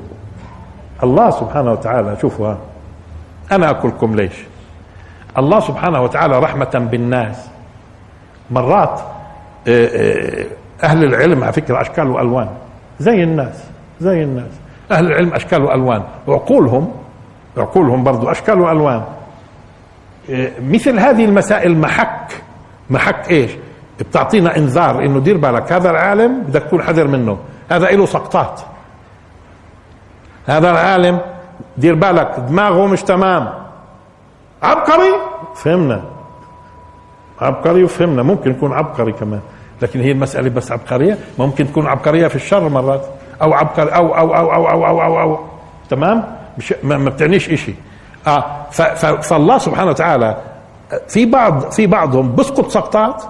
الله سبحانه وتعالى شوفوا أنا أقولكم ليش. الله سبحانه وتعالى رحمة بالناس. مرات آه، آه، أهل العلم على فكرة أشكال وألوان. زي الناس زي الناس. أهل العلم أشكال وألوان. وعقولهم عقولهم برضو أشكال وألوان. إيه، مثل هذه المسائل محك. محك إيش؟ بتعطينا إنذار إنه دير بالك. هذا العالم بدك تكون حذر منه. هذا له سقطات. هذا العالم دير بالك. دماغه مش تمام. عبقري؟ فهمنا. عبقري وفهمنا. ممكن يكون عبقري كمان. لكن هي المسألة بس عبقرية. ممكن تكون عبقرية في الشر مرات. أو عبقري أو أو أو أو أو أو, أو, أو. تمام؟ مش ما, بتعنيش إشي. آه فالله سبحانه وتعالى في بعض في بعضهم بسقط سقطات.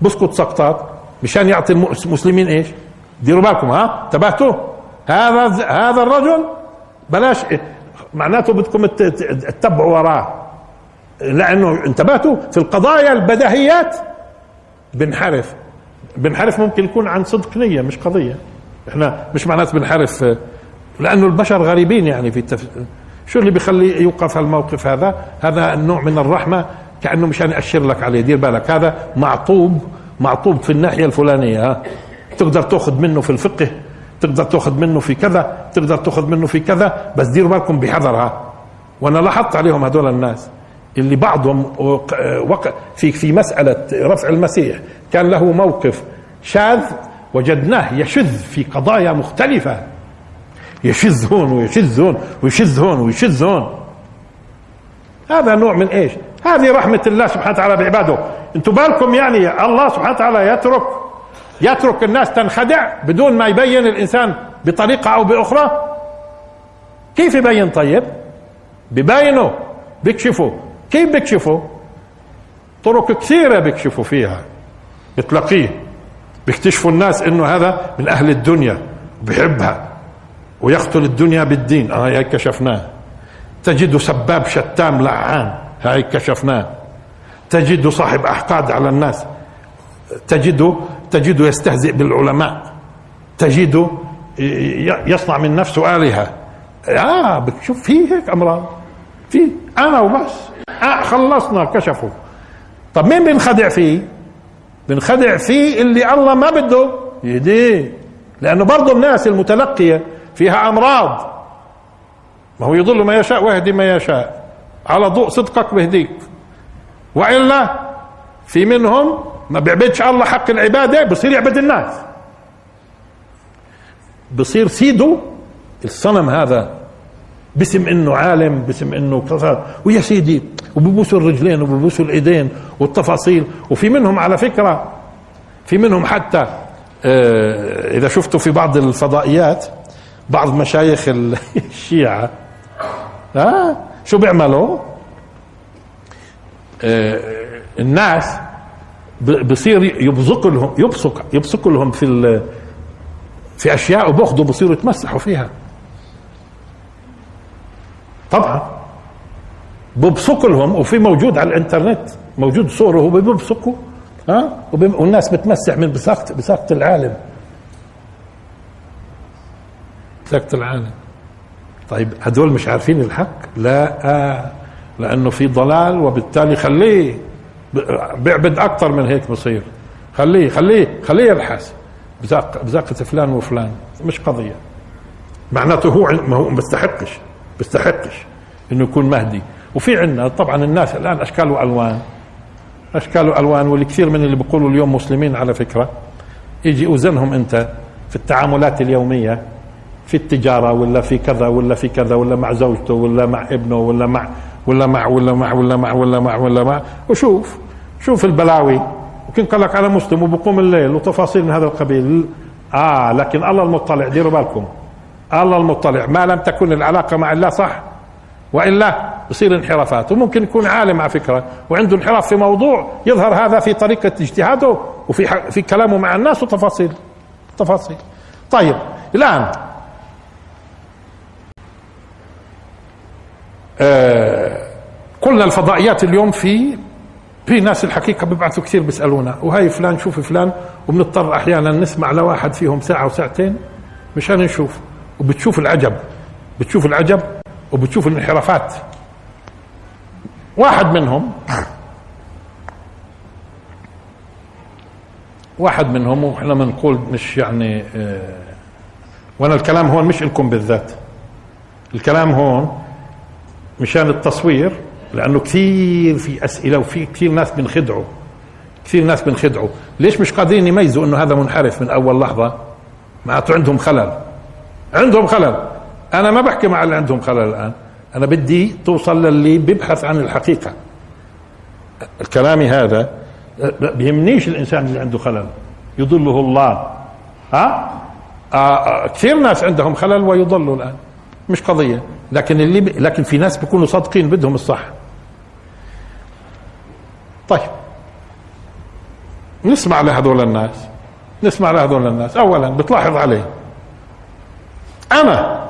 بسقط سقطات. مشان يعطي المسلمين إيش؟ ديروا بالكم ها؟ انتبهتوا؟ هذا هذا الرجل بلاش معناته بدكم تتبعوا وراه. لأنه انتبهتوا في القضايا البديهيات بنحرف. بنحرف ممكن يكون عن صدق نية مش قضية. إحنا مش معناته بنحرف لأنه البشر غريبين يعني في التف... شو اللي بيخلي يوقف الموقف هذا؟ هذا النوع من الرحمة كأنه مشان يأشر لك عليه. دير بالك هذا معطوب معطوب في الناحية الفلانية ها. تقدر تأخذ منه في الفقه تقدر تأخذ منه في كذا تقدر تأخذ منه في كذا بس ديروا بالكم بحذر ها. وأنا لاحظت عليهم هذول الناس. اللي بعضهم في في مسألة رفع المسيح. كان له موقف شاذ وجدناه يشذ في قضايا مختلفة. يشذ هون ويشذ هون ويشذ هون ويشذ هون. هذا نوع من إيش؟ هذه رحمة الله سبحانه وتعالى بعباده. أنتم بالكم يعني الله سبحانه وتعالى يترك يترك الناس تنخدع بدون ما يبين الإنسان بطريقة أو بأخرى؟ كيف يبين طيب؟ ببينوا بيكشفوا كيف بيكشفوا طرق كثيرة بيكشفوا فيها. بتلاقيه بيكتشفوا الناس إنه هذا من أهل الدنيا بحبها ويقتل الدنيا بالدين. آه هيك كشفناه. تجد سباب شتام لعان. هاي كشفناه. تجد صاحب أحقاد على الناس. تجد تجد يستهزئ بالعلماء. تجد يصنع من نفسه آلهة. آه بتشوف في هيك أمراض. في أنا وبس. آه خلصنا كشفوا. طب مين بنخدع فيه؟ بنخدع فيه اللي الله ما بده يهديه لأنه برضه الناس المتلقية فيها أمراض. ما هو يضل ما يشاء ويهدي ما يشاء. على ضوء صدقك بهديك وإلا في منهم ما بيعبدش الله حق العبادة بصير يعبد الناس. بصير سيده الصنم هذا. باسم إنه عالم باسم إنه كذا ويا سيدي وببوسوا الرجلين وببوسوا الإيدين والتفاصيل وفي منهم على فكرة في منهم حتى آه، إذا شفتوا في بعض الفضائيات بعض مشايخ الشيعة ها شو بيعملوا؟ آه الناس بصير يبصق لهم يبصق يبصق لهم في في أشياء وبأخذوا بصيروا يتمسحوا فيها. طبعا. ببصقوا لهم وفي موجود على الإنترنت موجود صورة وهو بيبصقوا ها؟ والناس بتمسح من بساقة بساقة العالم. بساقة العالم. طيب هدول مش عارفين الحق؟ لا آه لأنه في ضلال وبالتالي خليه بيعبد أكثر من هيك بصير خليه خليه خليه يبحث. بزاق بزاقة فلان وفلان. مش قضية. معناته هو ما هو بيستحقش بيستحقش إنه يكون مهدي. وفي عندنا طبعا الناس الآن أشكال وألوان. أشكال وألوان والكثير من اللي بيقولوا اليوم مسلمين على فكرة. يجي أوزنهم أنت في التعاملات اليومية في التجارة ولا في كذا ولا في كذا ولا مع زوجته ولا مع ابنه ولا مع ولا مع ولا مع ولا مع ولا مع ولا مع. وشوف شوف البلاوي. يمكن قال لك أنا مسلم وبقوم الليل وتفاصيل من هذا القبيل. آه لكن الله المطلع ديروا بالكم. الله المطلع. ما لم تكن العلاقة مع الله صح؟ وإلا يصير انحرافات. وممكن يكون عالم على فكرة وعنده انحراف في موضوع يظهر هذا في طريقة اجتهاده وفي في كلامه مع الناس وتفاصيل تفاصيل. طيب الآن آه قلنا الفضائيات اليوم في في ناس الحقيقة بيبعثوا كثير بيسألونا. وهي فلان شوف فلان وبنضطر أحيانا نسمع لواحد فيهم ساعة وساعتين مشان نشوف. وبتشوف العجب بتشوف العجب وبتشوف الانحرافات. واحد منهم واحد منهم وإحنا بنقول مش يعني آه وأنا الكلام هون مش لكم بالذات. الكلام هون مشان التصوير لأنه كثير في أسئلة وفي كثير ناس بنخدعوا. كثير ناس بنخدعوا. ليش مش قادرين يميزوا إنه هذا منحرف من أول لحظة؟ معناته عندهم خلل. عندهم خلل. أنا ما بحكي مع اللي عندهم خلل الآن. أنا بدي توصل للي بيبحث عن الحقيقة. كلامي هذا بيهمنيش الإنسان اللي عنده خلل. يضله الله. ها؟ آه, آه كثير ناس عندهم خلل ويضلوا الآن. مش قضية. لكن اللي ب... لكن في ناس بيكونوا صادقين بدهم الصح. طيب. نسمع لهذول الناس. نسمع لهذول الناس. اولا بتلاحظ عليه. أنا.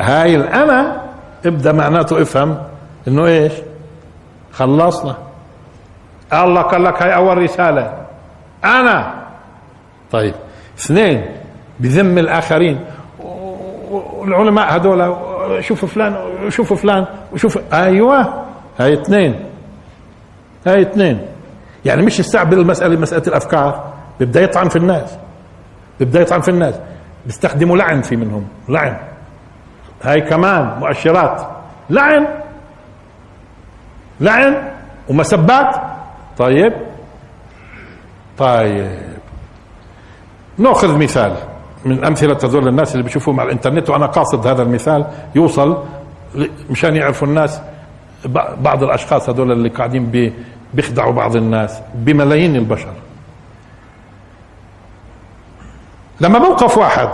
هاي الأنا ابدأ معناته افهم إنه إيش؟ خلصنا. الله قال لك هاي أول رسالة. أنا. طيب. اثنين. بذم الآخرين. والعلماء هذول شوفوا فلان وشوفوا فلان وشوف أيوه. هاي اثنين. هاي اثنين. يعني مش يستعبل المسألة مسألة الأفكار. بيبدأ يطعن في الناس. بيبدأ يطعن في الناس. بيستخدموا لعن في منهم. لعن. هاي كمان مؤشرات. لعن. لعن ومسبات. طيب. طيب. ناخذ مثال من أمثلة هذول الناس اللي بيشوفوهم على الإنترنت وأنا قاصد هذا المثال يوصل مشان يعرفوا الناس بعض الأشخاص هذول اللي قاعدين بيخدعوا بعض الناس بملايين البشر. لما موقف واحد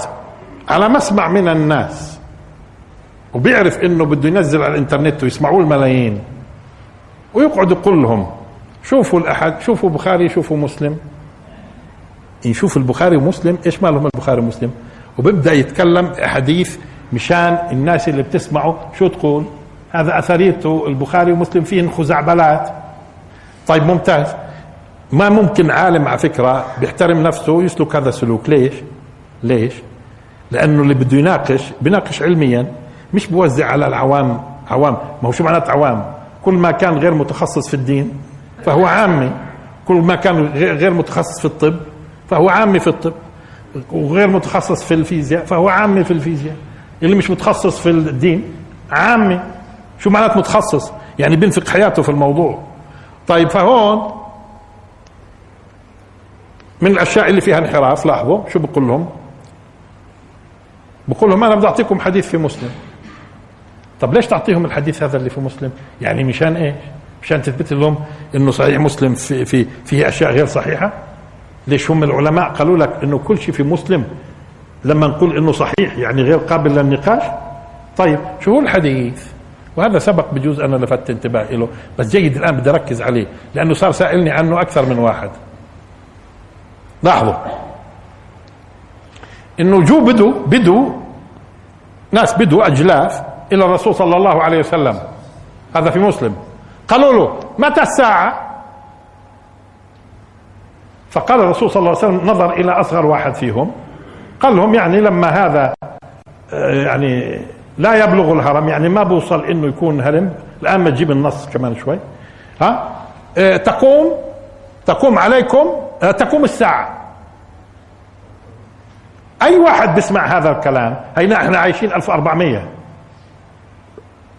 على مسمع من الناس وبيعرف إنه بده ينزل على الإنترنت ويسمعوه الملايين ويقعد يقول لهم شوفوا الأحد شوفوا بخاري شوفوا مسلم. يشوف البخاري ومسلم إيش مالهم البخاري ومسلم؟ وبيبدأ يتكلم حديث مشان الناس اللي بتسمعه شو تقول؟ هذا أثريته البخاري ومسلم فيه خزعبلات. طيب ممتاز. ما ممكن عالم على فكرة بيحترم نفسه يسلك هذا السلوك. ليش؟ ليش؟ لأنه اللي بده يناقش بيناقش علميا مش بوزع على العوام عوام. ما هو شو معنات عوام؟ كل ما كان غير متخصص في الدين فهو عامي. كل ما كان غير متخصص في الطب فهو عامي في الطب. وغير متخصص في الفيزياء فهو عامي في الفيزياء. اللي مش متخصص في الدين عامي. شو معنات متخصص؟ يعني بينفق حياته في الموضوع. طيب فهون من الأشياء اللي فيها انحراف لاحظوا شو بقول لهم؟ بقول لهم أنا بدي أعطيكم حديث في مسلم. طب ليش تعطيهم الحديث هذا اللي في مسلم؟ يعني مشان إيش؟ مشان تثبت لهم إنه صحيح مسلم في في فيه أشياء غير صحيحة؟ ليش هم العلماء قالوا لك إنه كل شيء في مسلم لما نقول إنه صحيح يعني غير قابل للنقاش؟ طيب شو هو الحديث؟ وهذا سبق بجوز أنا لفت انتباه له بس جيد الآن بدي أركز عليه لأنه صار سائلني عنه أكثر من واحد. لاحظوا. إنه جو بدو بدو ناس بدو أجلاف إلى الرسول صلى الله عليه وسلم. هذا في مسلم. قالوا له متى الساعة؟ فقال الرسول صلى الله عليه وسلم نظر إلى أصغر واحد فيهم. قال لهم يعني لما هذا آه، يعني لا يبلغ الهرم يعني ما بوصل إنه يكون هرم. الآن ما تجيب النص كمان شوي. ها؟ آه تقوم تقوم عليكم تقوم الساعة. أي واحد بيسمع هذا الكلام هينا إحنا عايشين 1400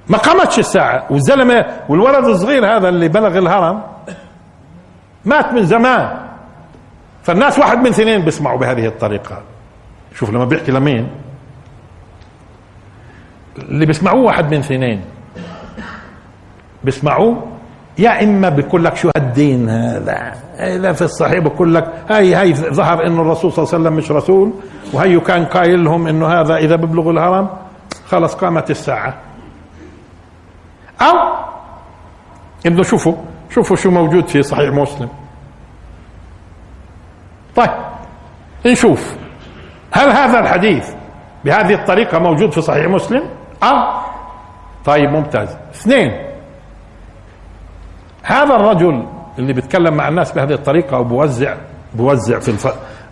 ما قامتش الساعة. والزلمة والولد الصغير هذا اللي بلغ الهرم مات من زمان. فالناس واحد من اثنين بيسمعوا بهذه الطريقة. شوف لما بيحكي لمين. اللي بيسمعوه واحد من اثنين. بيسمعوه يا إما بيقول لك شو هالدين هذا؟ لا في الصحيح بقول لك هاي هاي ظهر إنه الرسول صلى الله عليه وسلم مش رسول وهي كان قايل لهم إنه هذا إذا ببلغ الهرم خلص قامت الساعة. أو إنه شوفوا شوفوا شو موجود في صحيح مسلم. طيب نشوف. هل هذا الحديث بهذه الطريقة موجود في صحيح مسلم؟ آه طيب ممتاز. اثنين هذا الرجل اللي بيتكلم مع الناس بهذه الطريقة وبوزع بوزع في الف...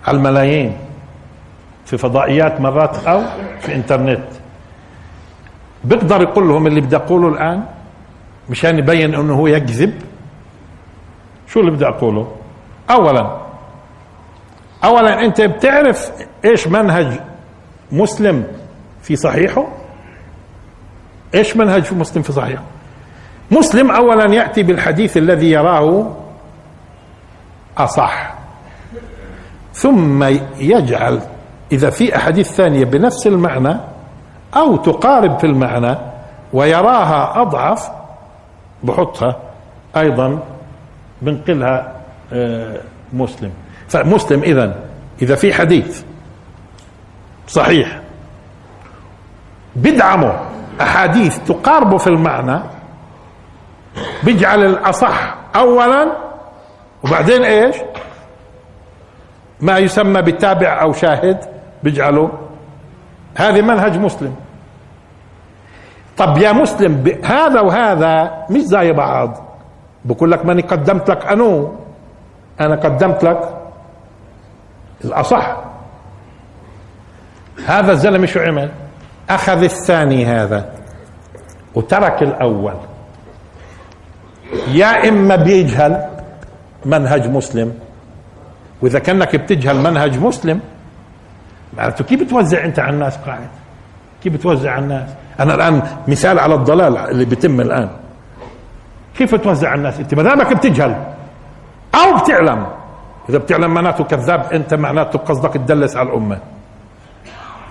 على الملايين في فضائيات مرات أو في إنترنت. بيقدر يقول لهم اللي بدي أقوله الآن مشان يبين إنه هو يكذب؟ شو اللي بدي أقوله؟ اولا اولا أنت بتعرف إيش منهج مسلم في صحيحه؟ إيش منهج مسلم في صحيحه؟ مسلم اولا يأتي بالحديث الذي يراه أصح. ثم يجعل إذا في أحاديث ثانية بنفس المعنى أو تقارب في المعنى ويراها أضعف بحطها أيضا بنقلها آه، مسلم. فمسلم اذا إذا في حديث صحيح بدعمه أحاديث تقاربه في المعنى بيجعل الأصح اولا وبعدين إيش؟ ما يسمى بالتابع أو شاهد بيجعله هذه منهج مسلم. طب يا مسلم هذا وهذا مش زي بعض. بقول لك ماني قدمت لك أنو؟ أنا قدمت لك الأصح. هذا الزلمة شو عمل؟ أخذ الثاني هذا وترك الأول. يا إما بيجهل منهج مسلم وإذا كأنك بتجهل منهج مسلم معناته كيف بتوزع أنت على الناس قاعد؟ كيف بتوزع على الناس؟ أنا الآن مثال على الضلال اللي بيتم الآن. كيف توزع على الناس؟ أنت ما دامك بتجهل أو بتعلم. إذا بتعلم معناته كذاب أنت معناته قصدك تدلس على الأمة.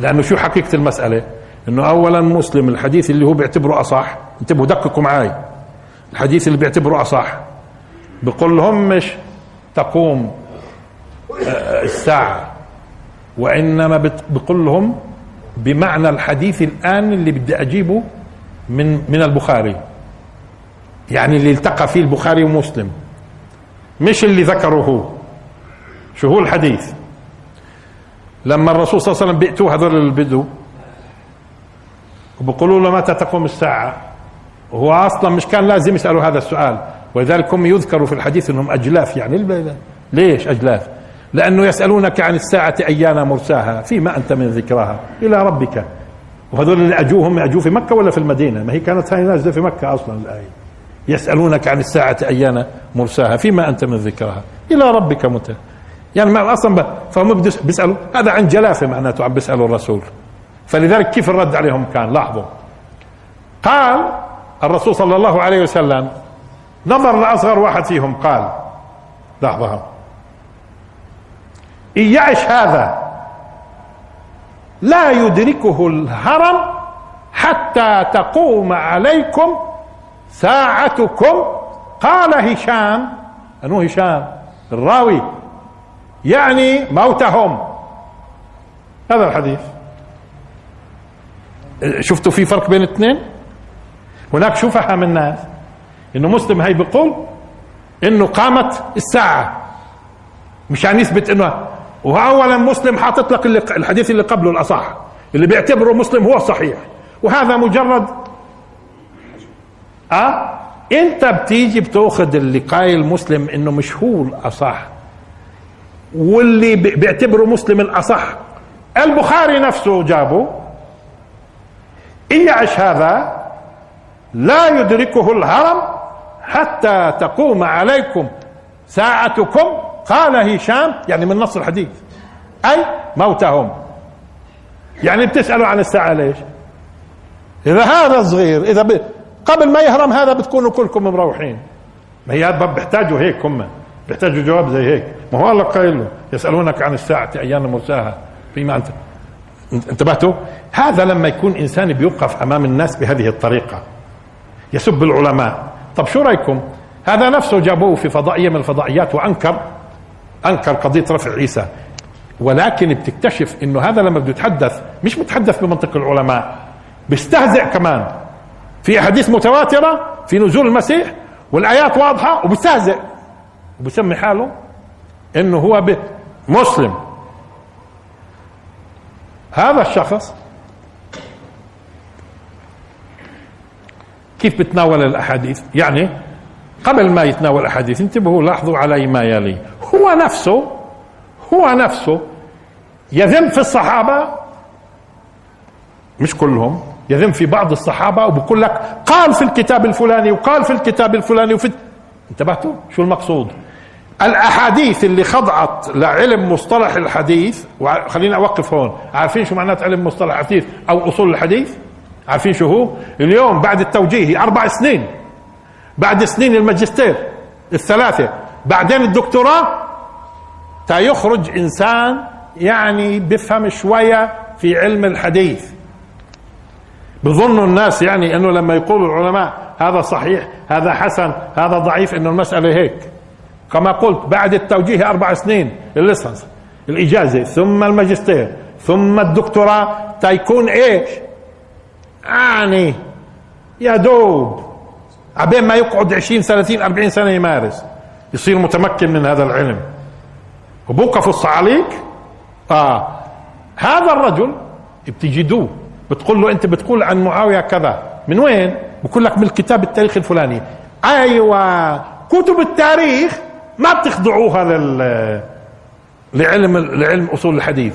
لأنه شو حقيقة المسألة؟ إنه اولا مسلم الحديث اللي هو بيعتبره أصح. انتبهوا دققوا معي الحديث اللي بيعتبره أصح. بقول لهم مش تقوم آه، الساعة وإنما بقول لهم بمعنى الحديث الآن اللي بدي أجيبه من من البخاري. يعني اللي التقى فيه البخاري ومسلم. مش اللي ذكره هو شو هو الحديث؟ لما الرسول صلى الله عليه وسلم بيأتوا هذول البدو وبقولوا له متى تقوم الساعة؟ وهو أصلا مش كان لازم يسألوا هذا السؤال. ولذلك هم يذكروا في الحديث أنهم أجلاف يعني. ليش أجلاف؟ لأنه يسألونك عن الساعة أيان مرساها. فيما أنت من ذكراها إلى ربك. وهذول اللي أجوهم أجوا في مكة ولا في المدينة؟ ما هي كانت هاي نازلة في مكة أصلا الآية. يسألونك عن الساعة أيان مرساها. فيما أنت من ذكرها. إلى ربك متى؟ يعني ما أصلا فهم بيسألوا. هذا عن جلافة معناته عم بيسألوا الرسول. فلذلك كيف الرد عليهم كان؟ لاحظوا. قال الرسول صلى الله عليه وسلم نظر لأصغر واحد فيهم قال لحظة. إن يعش هذا لا يدركه الهرم حتى تقوم عليكم ساعتكم. قال هشام أنو هشام؟ الراوي. يعني موتهم. هذا الحديث. شفتوا في فرق بين الاثنين هناك شو فهم الناس إنه مسلم هي بيقول إنه قامت الساعة. مشان يثبت إنه واولا مسلم حاطط لك الحديث اللي قبله الأصح اللي بيعتبره مسلم هو الصحيح. وهذا مجرد آه؟ أنت بتيجي بتأخذ اللي قايل مسلم إنه مش هو الأصح. واللي بيعتبره مسلم الأصح. البخاري نفسه جابه. ان يعش هذا؟ لا يدركه الهرم حتى تقوم عليكم ساعتكم قال هشام يعني من نص الحديث أي موتهم. يعني بتسألوا عن الساعة ليش؟ إذا هذا صغير إذا ب... قبل ما يهرم هذا بتكونوا كلكم مروحين. ما هي بيحتاجوا هيك هم. بيحتاجوا جواب زي هيك. ما هو الله قايل له؟ يسألونك عن الساعة أيام مرساها فيما انت انتبهتوا؟ هذا لما يكون إنسان بيوقف أمام الناس بهذه الطريقة. يسب العلماء. طب شو رأيكم؟ هذا نفسه جابوه في فضائية من الفضائيات وأنكر أنكر قضية رفع عيسى. ولكن بتكتشف إنه هذا لما بده يتحدث مش متحدث بمنطق العلماء بيستهزئ كمان. في أحاديث متواترة في نزول المسيح والآيات واضحة وبيستهزئ. وبسمي حاله إنه هو مسلم. هذا الشخص كيف بتناول الأحاديث؟ يعني قبل ما يتناول الأحاديث انتبهوا لاحظوا علي ما يلي. هو نفسه هو نفسه يذم في الصحابة. مش كلهم يذم في بعض الصحابة وبقول لك قال في الكتاب الفلاني وقال في الكتاب الفلاني وفي انتبهتوا؟ شو المقصود؟ الأحاديث اللي خضعت لعلم مصطلح الحديث وخليني أوقف هون. عارفين شو معنات علم مصطلح الحديث أو أصول الحديث؟ عارفين شو هو؟ اليوم بعد التوجيهي أربع سنين. بعد سنين الماجستير الثلاثة. بعدين الدكتوراه تا يخرج إنسان يعني بفهم شوية في علم الحديث. بظنوا الناس يعني إنه لما يقولوا العلماء هذا صحيح هذا حسن هذا ضعيف إنه المسألة هيك. كما قلت بعد التوجيه أربع سنين الليسنس الإجازة ثم الماجستير ثم الدكتوراه. تيكون إيش؟ يعني يا دوب عبين ما يقعد 20 30 40 سنة يمارس. يصير متمكن من هذا العلم. وبوقفوا الصعاليك آه. هذا الرجل بتجدوه بتقول له أنت بتقول عن معاوية كذا. من وين؟ بقول لك من الكتاب التاريخي الفلاني. أيوه. كتب التاريخ ما بتخضعوها لل لعلم لعلم أصول الحديث.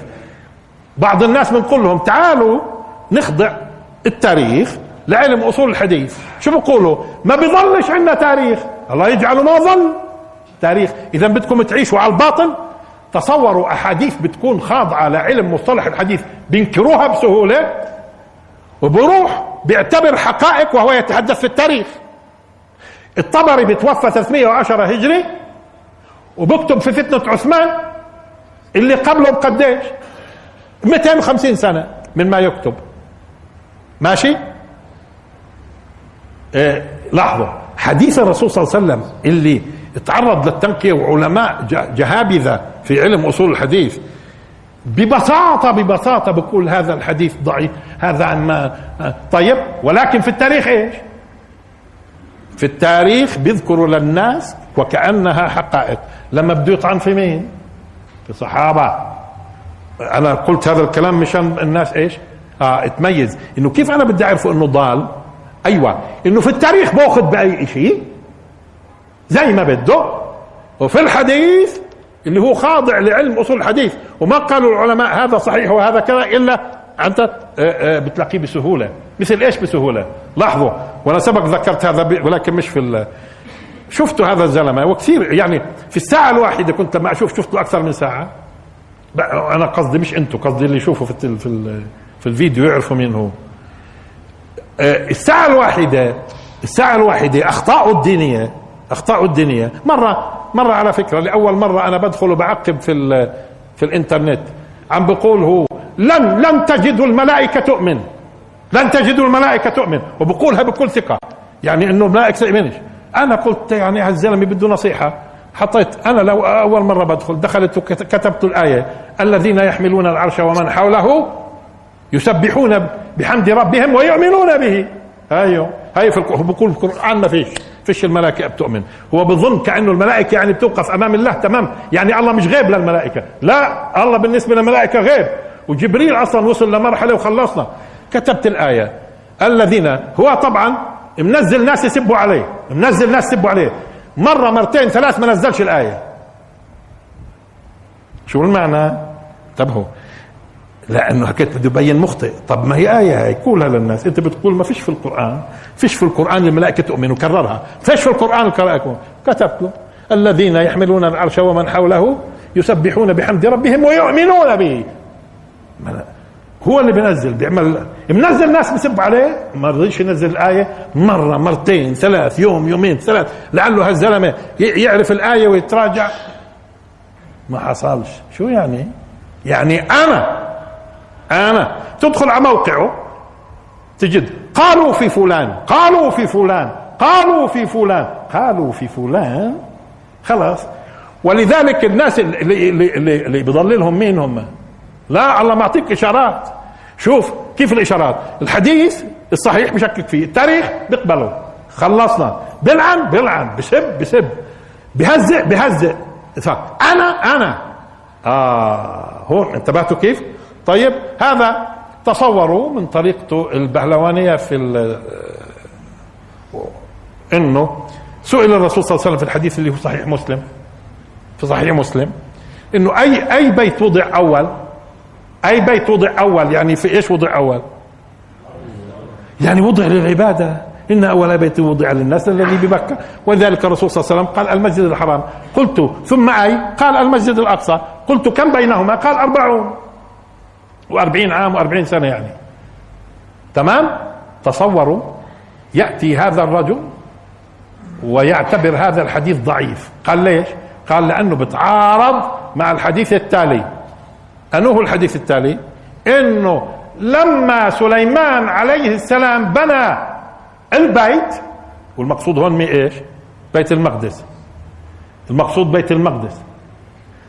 بعض الناس بنقول لهم تعالوا نخضع التاريخ لعلم أصول الحديث. شو بقولوا؟ ما بيظلش عندنا تاريخ. الله يجعله ما ظل. تاريخ. إذا بدكم تعيشوا على الباطل تصوروا أحاديث بتكون خاضعة لعلم مصطلح الحديث. بينكروها بسهولة وبروح بيعتبر حقائق وهو يتحدث في التاريخ. الطبري بتوفى 310 هجري وبكتب في فتنة عثمان اللي قبله بقديش؟ 250 سنة من ما يكتب. ماشي؟ إيه لاحظوا حديث الرسول صلى الله عليه وسلم اللي تعرض للتنقية وعلماء جهابذة في علم أصول الحديث ببساطة ببساطة بقول هذا الحديث ضعيف هذا عن ما طيب ولكن في التاريخ إيش؟ في التاريخ بيذكروا للناس وكأنها حقائق. لما بده يطعن في مين؟ في صحابة. أنا قلت هذا الكلام مشان الناس إيش؟ آه تميز إنه كيف أنا بدي أعرفه إنه ضال؟ أيوه. إنه في التاريخ بأخذ بأي شيء زي ما بده. وفي الحديث اللي هو خاضع لعلم أصول الحديث. وما قالوا العلماء هذا صحيح وهذا كذا إلا أنت آه، آه، بتلاقيه بسهولة. مثل إيش بسهولة؟ لاحظوا. وأنا سبق ذكرت هذا ولكن مش في شفتوا هذا الزلمة. وكثير يعني في الساعة الواحدة كنت لما أشوف شفته أكثر من ساعة؟ أنا قصدي مش أنتم قصدي اللي يشوفوا في في في الفيديو يعرفوا مين هو. آه، الساعة الواحدة الساعة الواحدة اخطاءه الدينية اخطاءه الدينية. مرة مرة على فكرة لأول مرة أنا بدخل وبعقب في في الإنترنت. عم بقول هو لن لن تجدوا الملائكة تؤمن. لن تجدوا الملائكة تؤمن. وبقولها بكل ثقة. يعني إنه الملائكة تؤمنش أنا قلت يعني هالزلمه بده نصيحة حطيت أنا لو أول مرة بدخل دخلت وكتبت الآية الذين يحملون العرش ومن حوله يسبحون بحمد ربهم ويؤمنون به. أيوه. هي في هو بقول في القرآن ما فيش فيش الملائكة بتؤمن. هو بظن كأنه الملائكة يعني بتوقف أمام الله تمام. يعني الله مش غيب للملائكة. لا الله بالنسبة للملائكة غيب. وجبريل أصلا وصل لمرحلة وخلصنا. كتبت الآية. الذين هو طبعا منزل ناس يسبوا عليه منزل ناس يسبوا عليه. مرة مرتين ثلاث ما نزلش الآية. شو المعنى؟ انتبهوا. لأنه حكيت بده يبين مخطئ. طب ما هي آية هي قولها للناس أنت بتقول ما فيش في القرآن. فيش في القرآن الملائكة تؤمن وكررها. فيش في القرآن الملائكه كتبت له. الذين يحملون العرش ومن حوله يسبحون بحمد ربهم ويؤمنون به. هو اللي بينزل بيعمل. منزل ناس بسب عليه؟ ما رضيش ينزل الآية. مرة مرتين ثلاث يوم يومين ثلاث. لعله هالزلمة يعرف الآية ويتراجع. ما حصلش. شو يعني؟ يعني أنا أنا تدخل على موقعه. تجد قالوا في فلان قالوا في فلان قالوا في فلان قالوا في فلان. خلاص. ولذلك الناس اللي, اللي, اللي بيضللهم مين هم؟ لا الله معطيك إشارات. شوف كيف الإشارات. الحديث الصحيح بشكك فيه التاريخ بيقبله. خلصنا. بلعن بلعن بسب بسب بهزئ بهزئ. أنا أنا. آه هون انتبهتوا كيف؟ طيب هذا تصوروا من طريقته البهلوانية في إنه سئل الرسول صلى الله عليه وسلم في الحديث اللي هو صحيح مسلم في صحيح مسلم إنه أي أي بيت وضع أول؟ أي بيت وضع أول؟ يعني في إيش وضع أول؟ يعني وضع للعبادة. إن أول بيت وضع للناس الذي بمكة. ولذلك الرسول صلى الله عليه وسلم قال المسجد الحرام. قلت ثم أي؟ قال المسجد الأقصى. قلت كم بينهما؟ قال أربعون. و40 عام و40 سنة يعني. تمام؟ تصوروا يأتي هذا الرجل ويعتبر هذا الحديث ضعيف. قال ليش؟ قال لأنه بتعارض مع الحديث التالي. أنه الحديث التالي؟ أنه لما سليمان عليه السلام بنى البيت والمقصود هون مي إيش؟ بيت المقدس. المقصود بيت المقدس.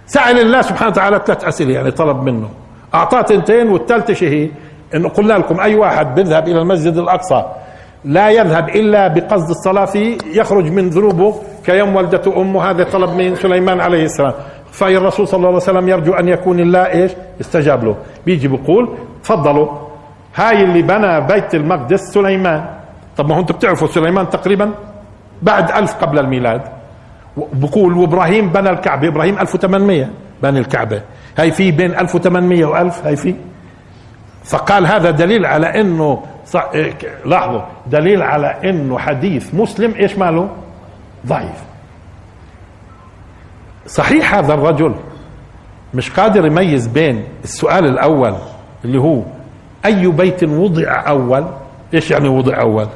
سأل الله سبحانه وتعالى ثلاث أسئلة يعني طلب منه. أعطاه تنتين والثالثة شهي إنه قلنا لكم أي واحد بيذهب إلى المسجد الأقصى لا يذهب إلا بقصد الصلاة فيه يخرج من ذنوبه كيوم ولدته أمه هذا طلب من سليمان عليه السلام. فالرسول صلى الله عليه وسلم يرجو أن يكون الله إيش؟ استجاب له. بيجي بيقول تفضلوا هاي اللي بنى بيت المقدس سليمان. طب ما هو أنتم بتعرفوا سليمان تقريبا بعد ألف قبل الميلاد. بقول وإبراهيم بنى الكعبة إبراهيم 1800 بنى الكعبة. هاي في بين 1800 و1000 هاي في. فقال هذا دليل على إنه. إيه، لاحظوا دليل على إنه حديث مسلم إيش ماله؟ ضعيف. صحيح هذا الرجل مش قادر يميز بين السؤال الأول اللي هو أي بيت وضع أول؟ إيش يعني وضع أول؟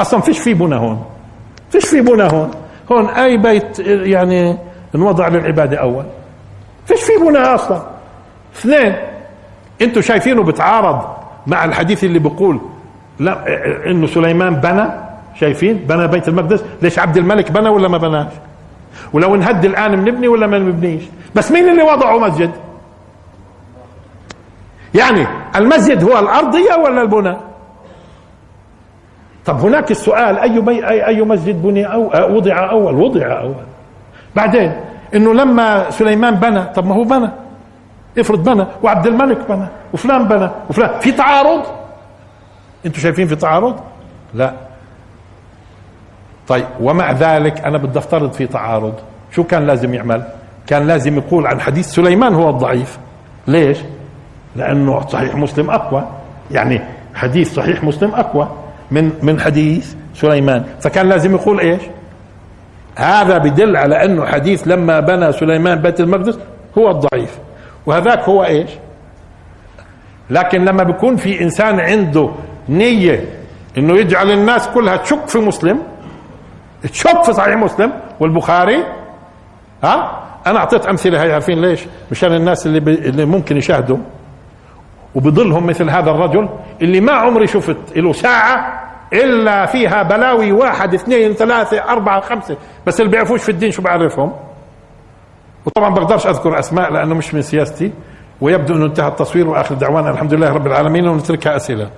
أصلا فيش في بنى هون. فيش في بنى هون. هون أي بيت يعني انوضع للعبادة أول. فيش في بنى أصلا؟ اثنين أنتم شايفينه بتعارض مع الحديث اللي بيقول لا إنه سليمان بنى شايفين؟ بنى بيت المقدس. ليش عبد الملك بنى ولا ما بناش؟ ولو انهد الآن بنبني ولا ما بنبنيش؟ بس مين اللي وضعوا مسجد؟ يعني المسجد هو الأرضية ولا البنى؟ طب هناك السؤال أي اي, أي مسجد بني أو وضع أول؟ وضع أول. بعدين إنه لما سليمان بنى طب ما هو بنى. افرض بنى وعبد الملك بنى وفلان بنى وفلان. في تعارض؟ أنتم شايفين في تعارض؟ لا. طيب ومع ذلك أنا بدي أفترض في تعارض. شو كان لازم يعمل؟ كان لازم يقول عن حديث سليمان هو الضعيف. ليش؟ لأنه صحيح مسلم أقوى. يعني حديث صحيح مسلم أقوى من من حديث سليمان. فكان لازم يقول إيش؟ هذا بدل على أنه حديث لما بنى سليمان بيت المقدس هو الضعيف. وهذاك هو إيش؟ لكن لما بيكون في إنسان عنده نية إنه يجعل الناس كلها تشك في مسلم تشك في صحيح مسلم والبخاري ها؟ أنا أعطيت أمثلة هي عارفين ليش؟ مشان الناس اللي, بي اللي ممكن يشاهدوا. وبضلهم مثل هذا الرجل اللي ما عمري شفت له ساعة إلا فيها بلاوي واحد اثنين ثلاثة أربعة خمسة. بس اللي بيعرفوش في الدين شو بعرفهم؟ وطبعا بقدرش أذكر أسماء لأنه مش من سياستي ويبدو أنه انتهى التصوير وآخر دعوانا. الحمد لله رب العالمين ونتركها أسئلة.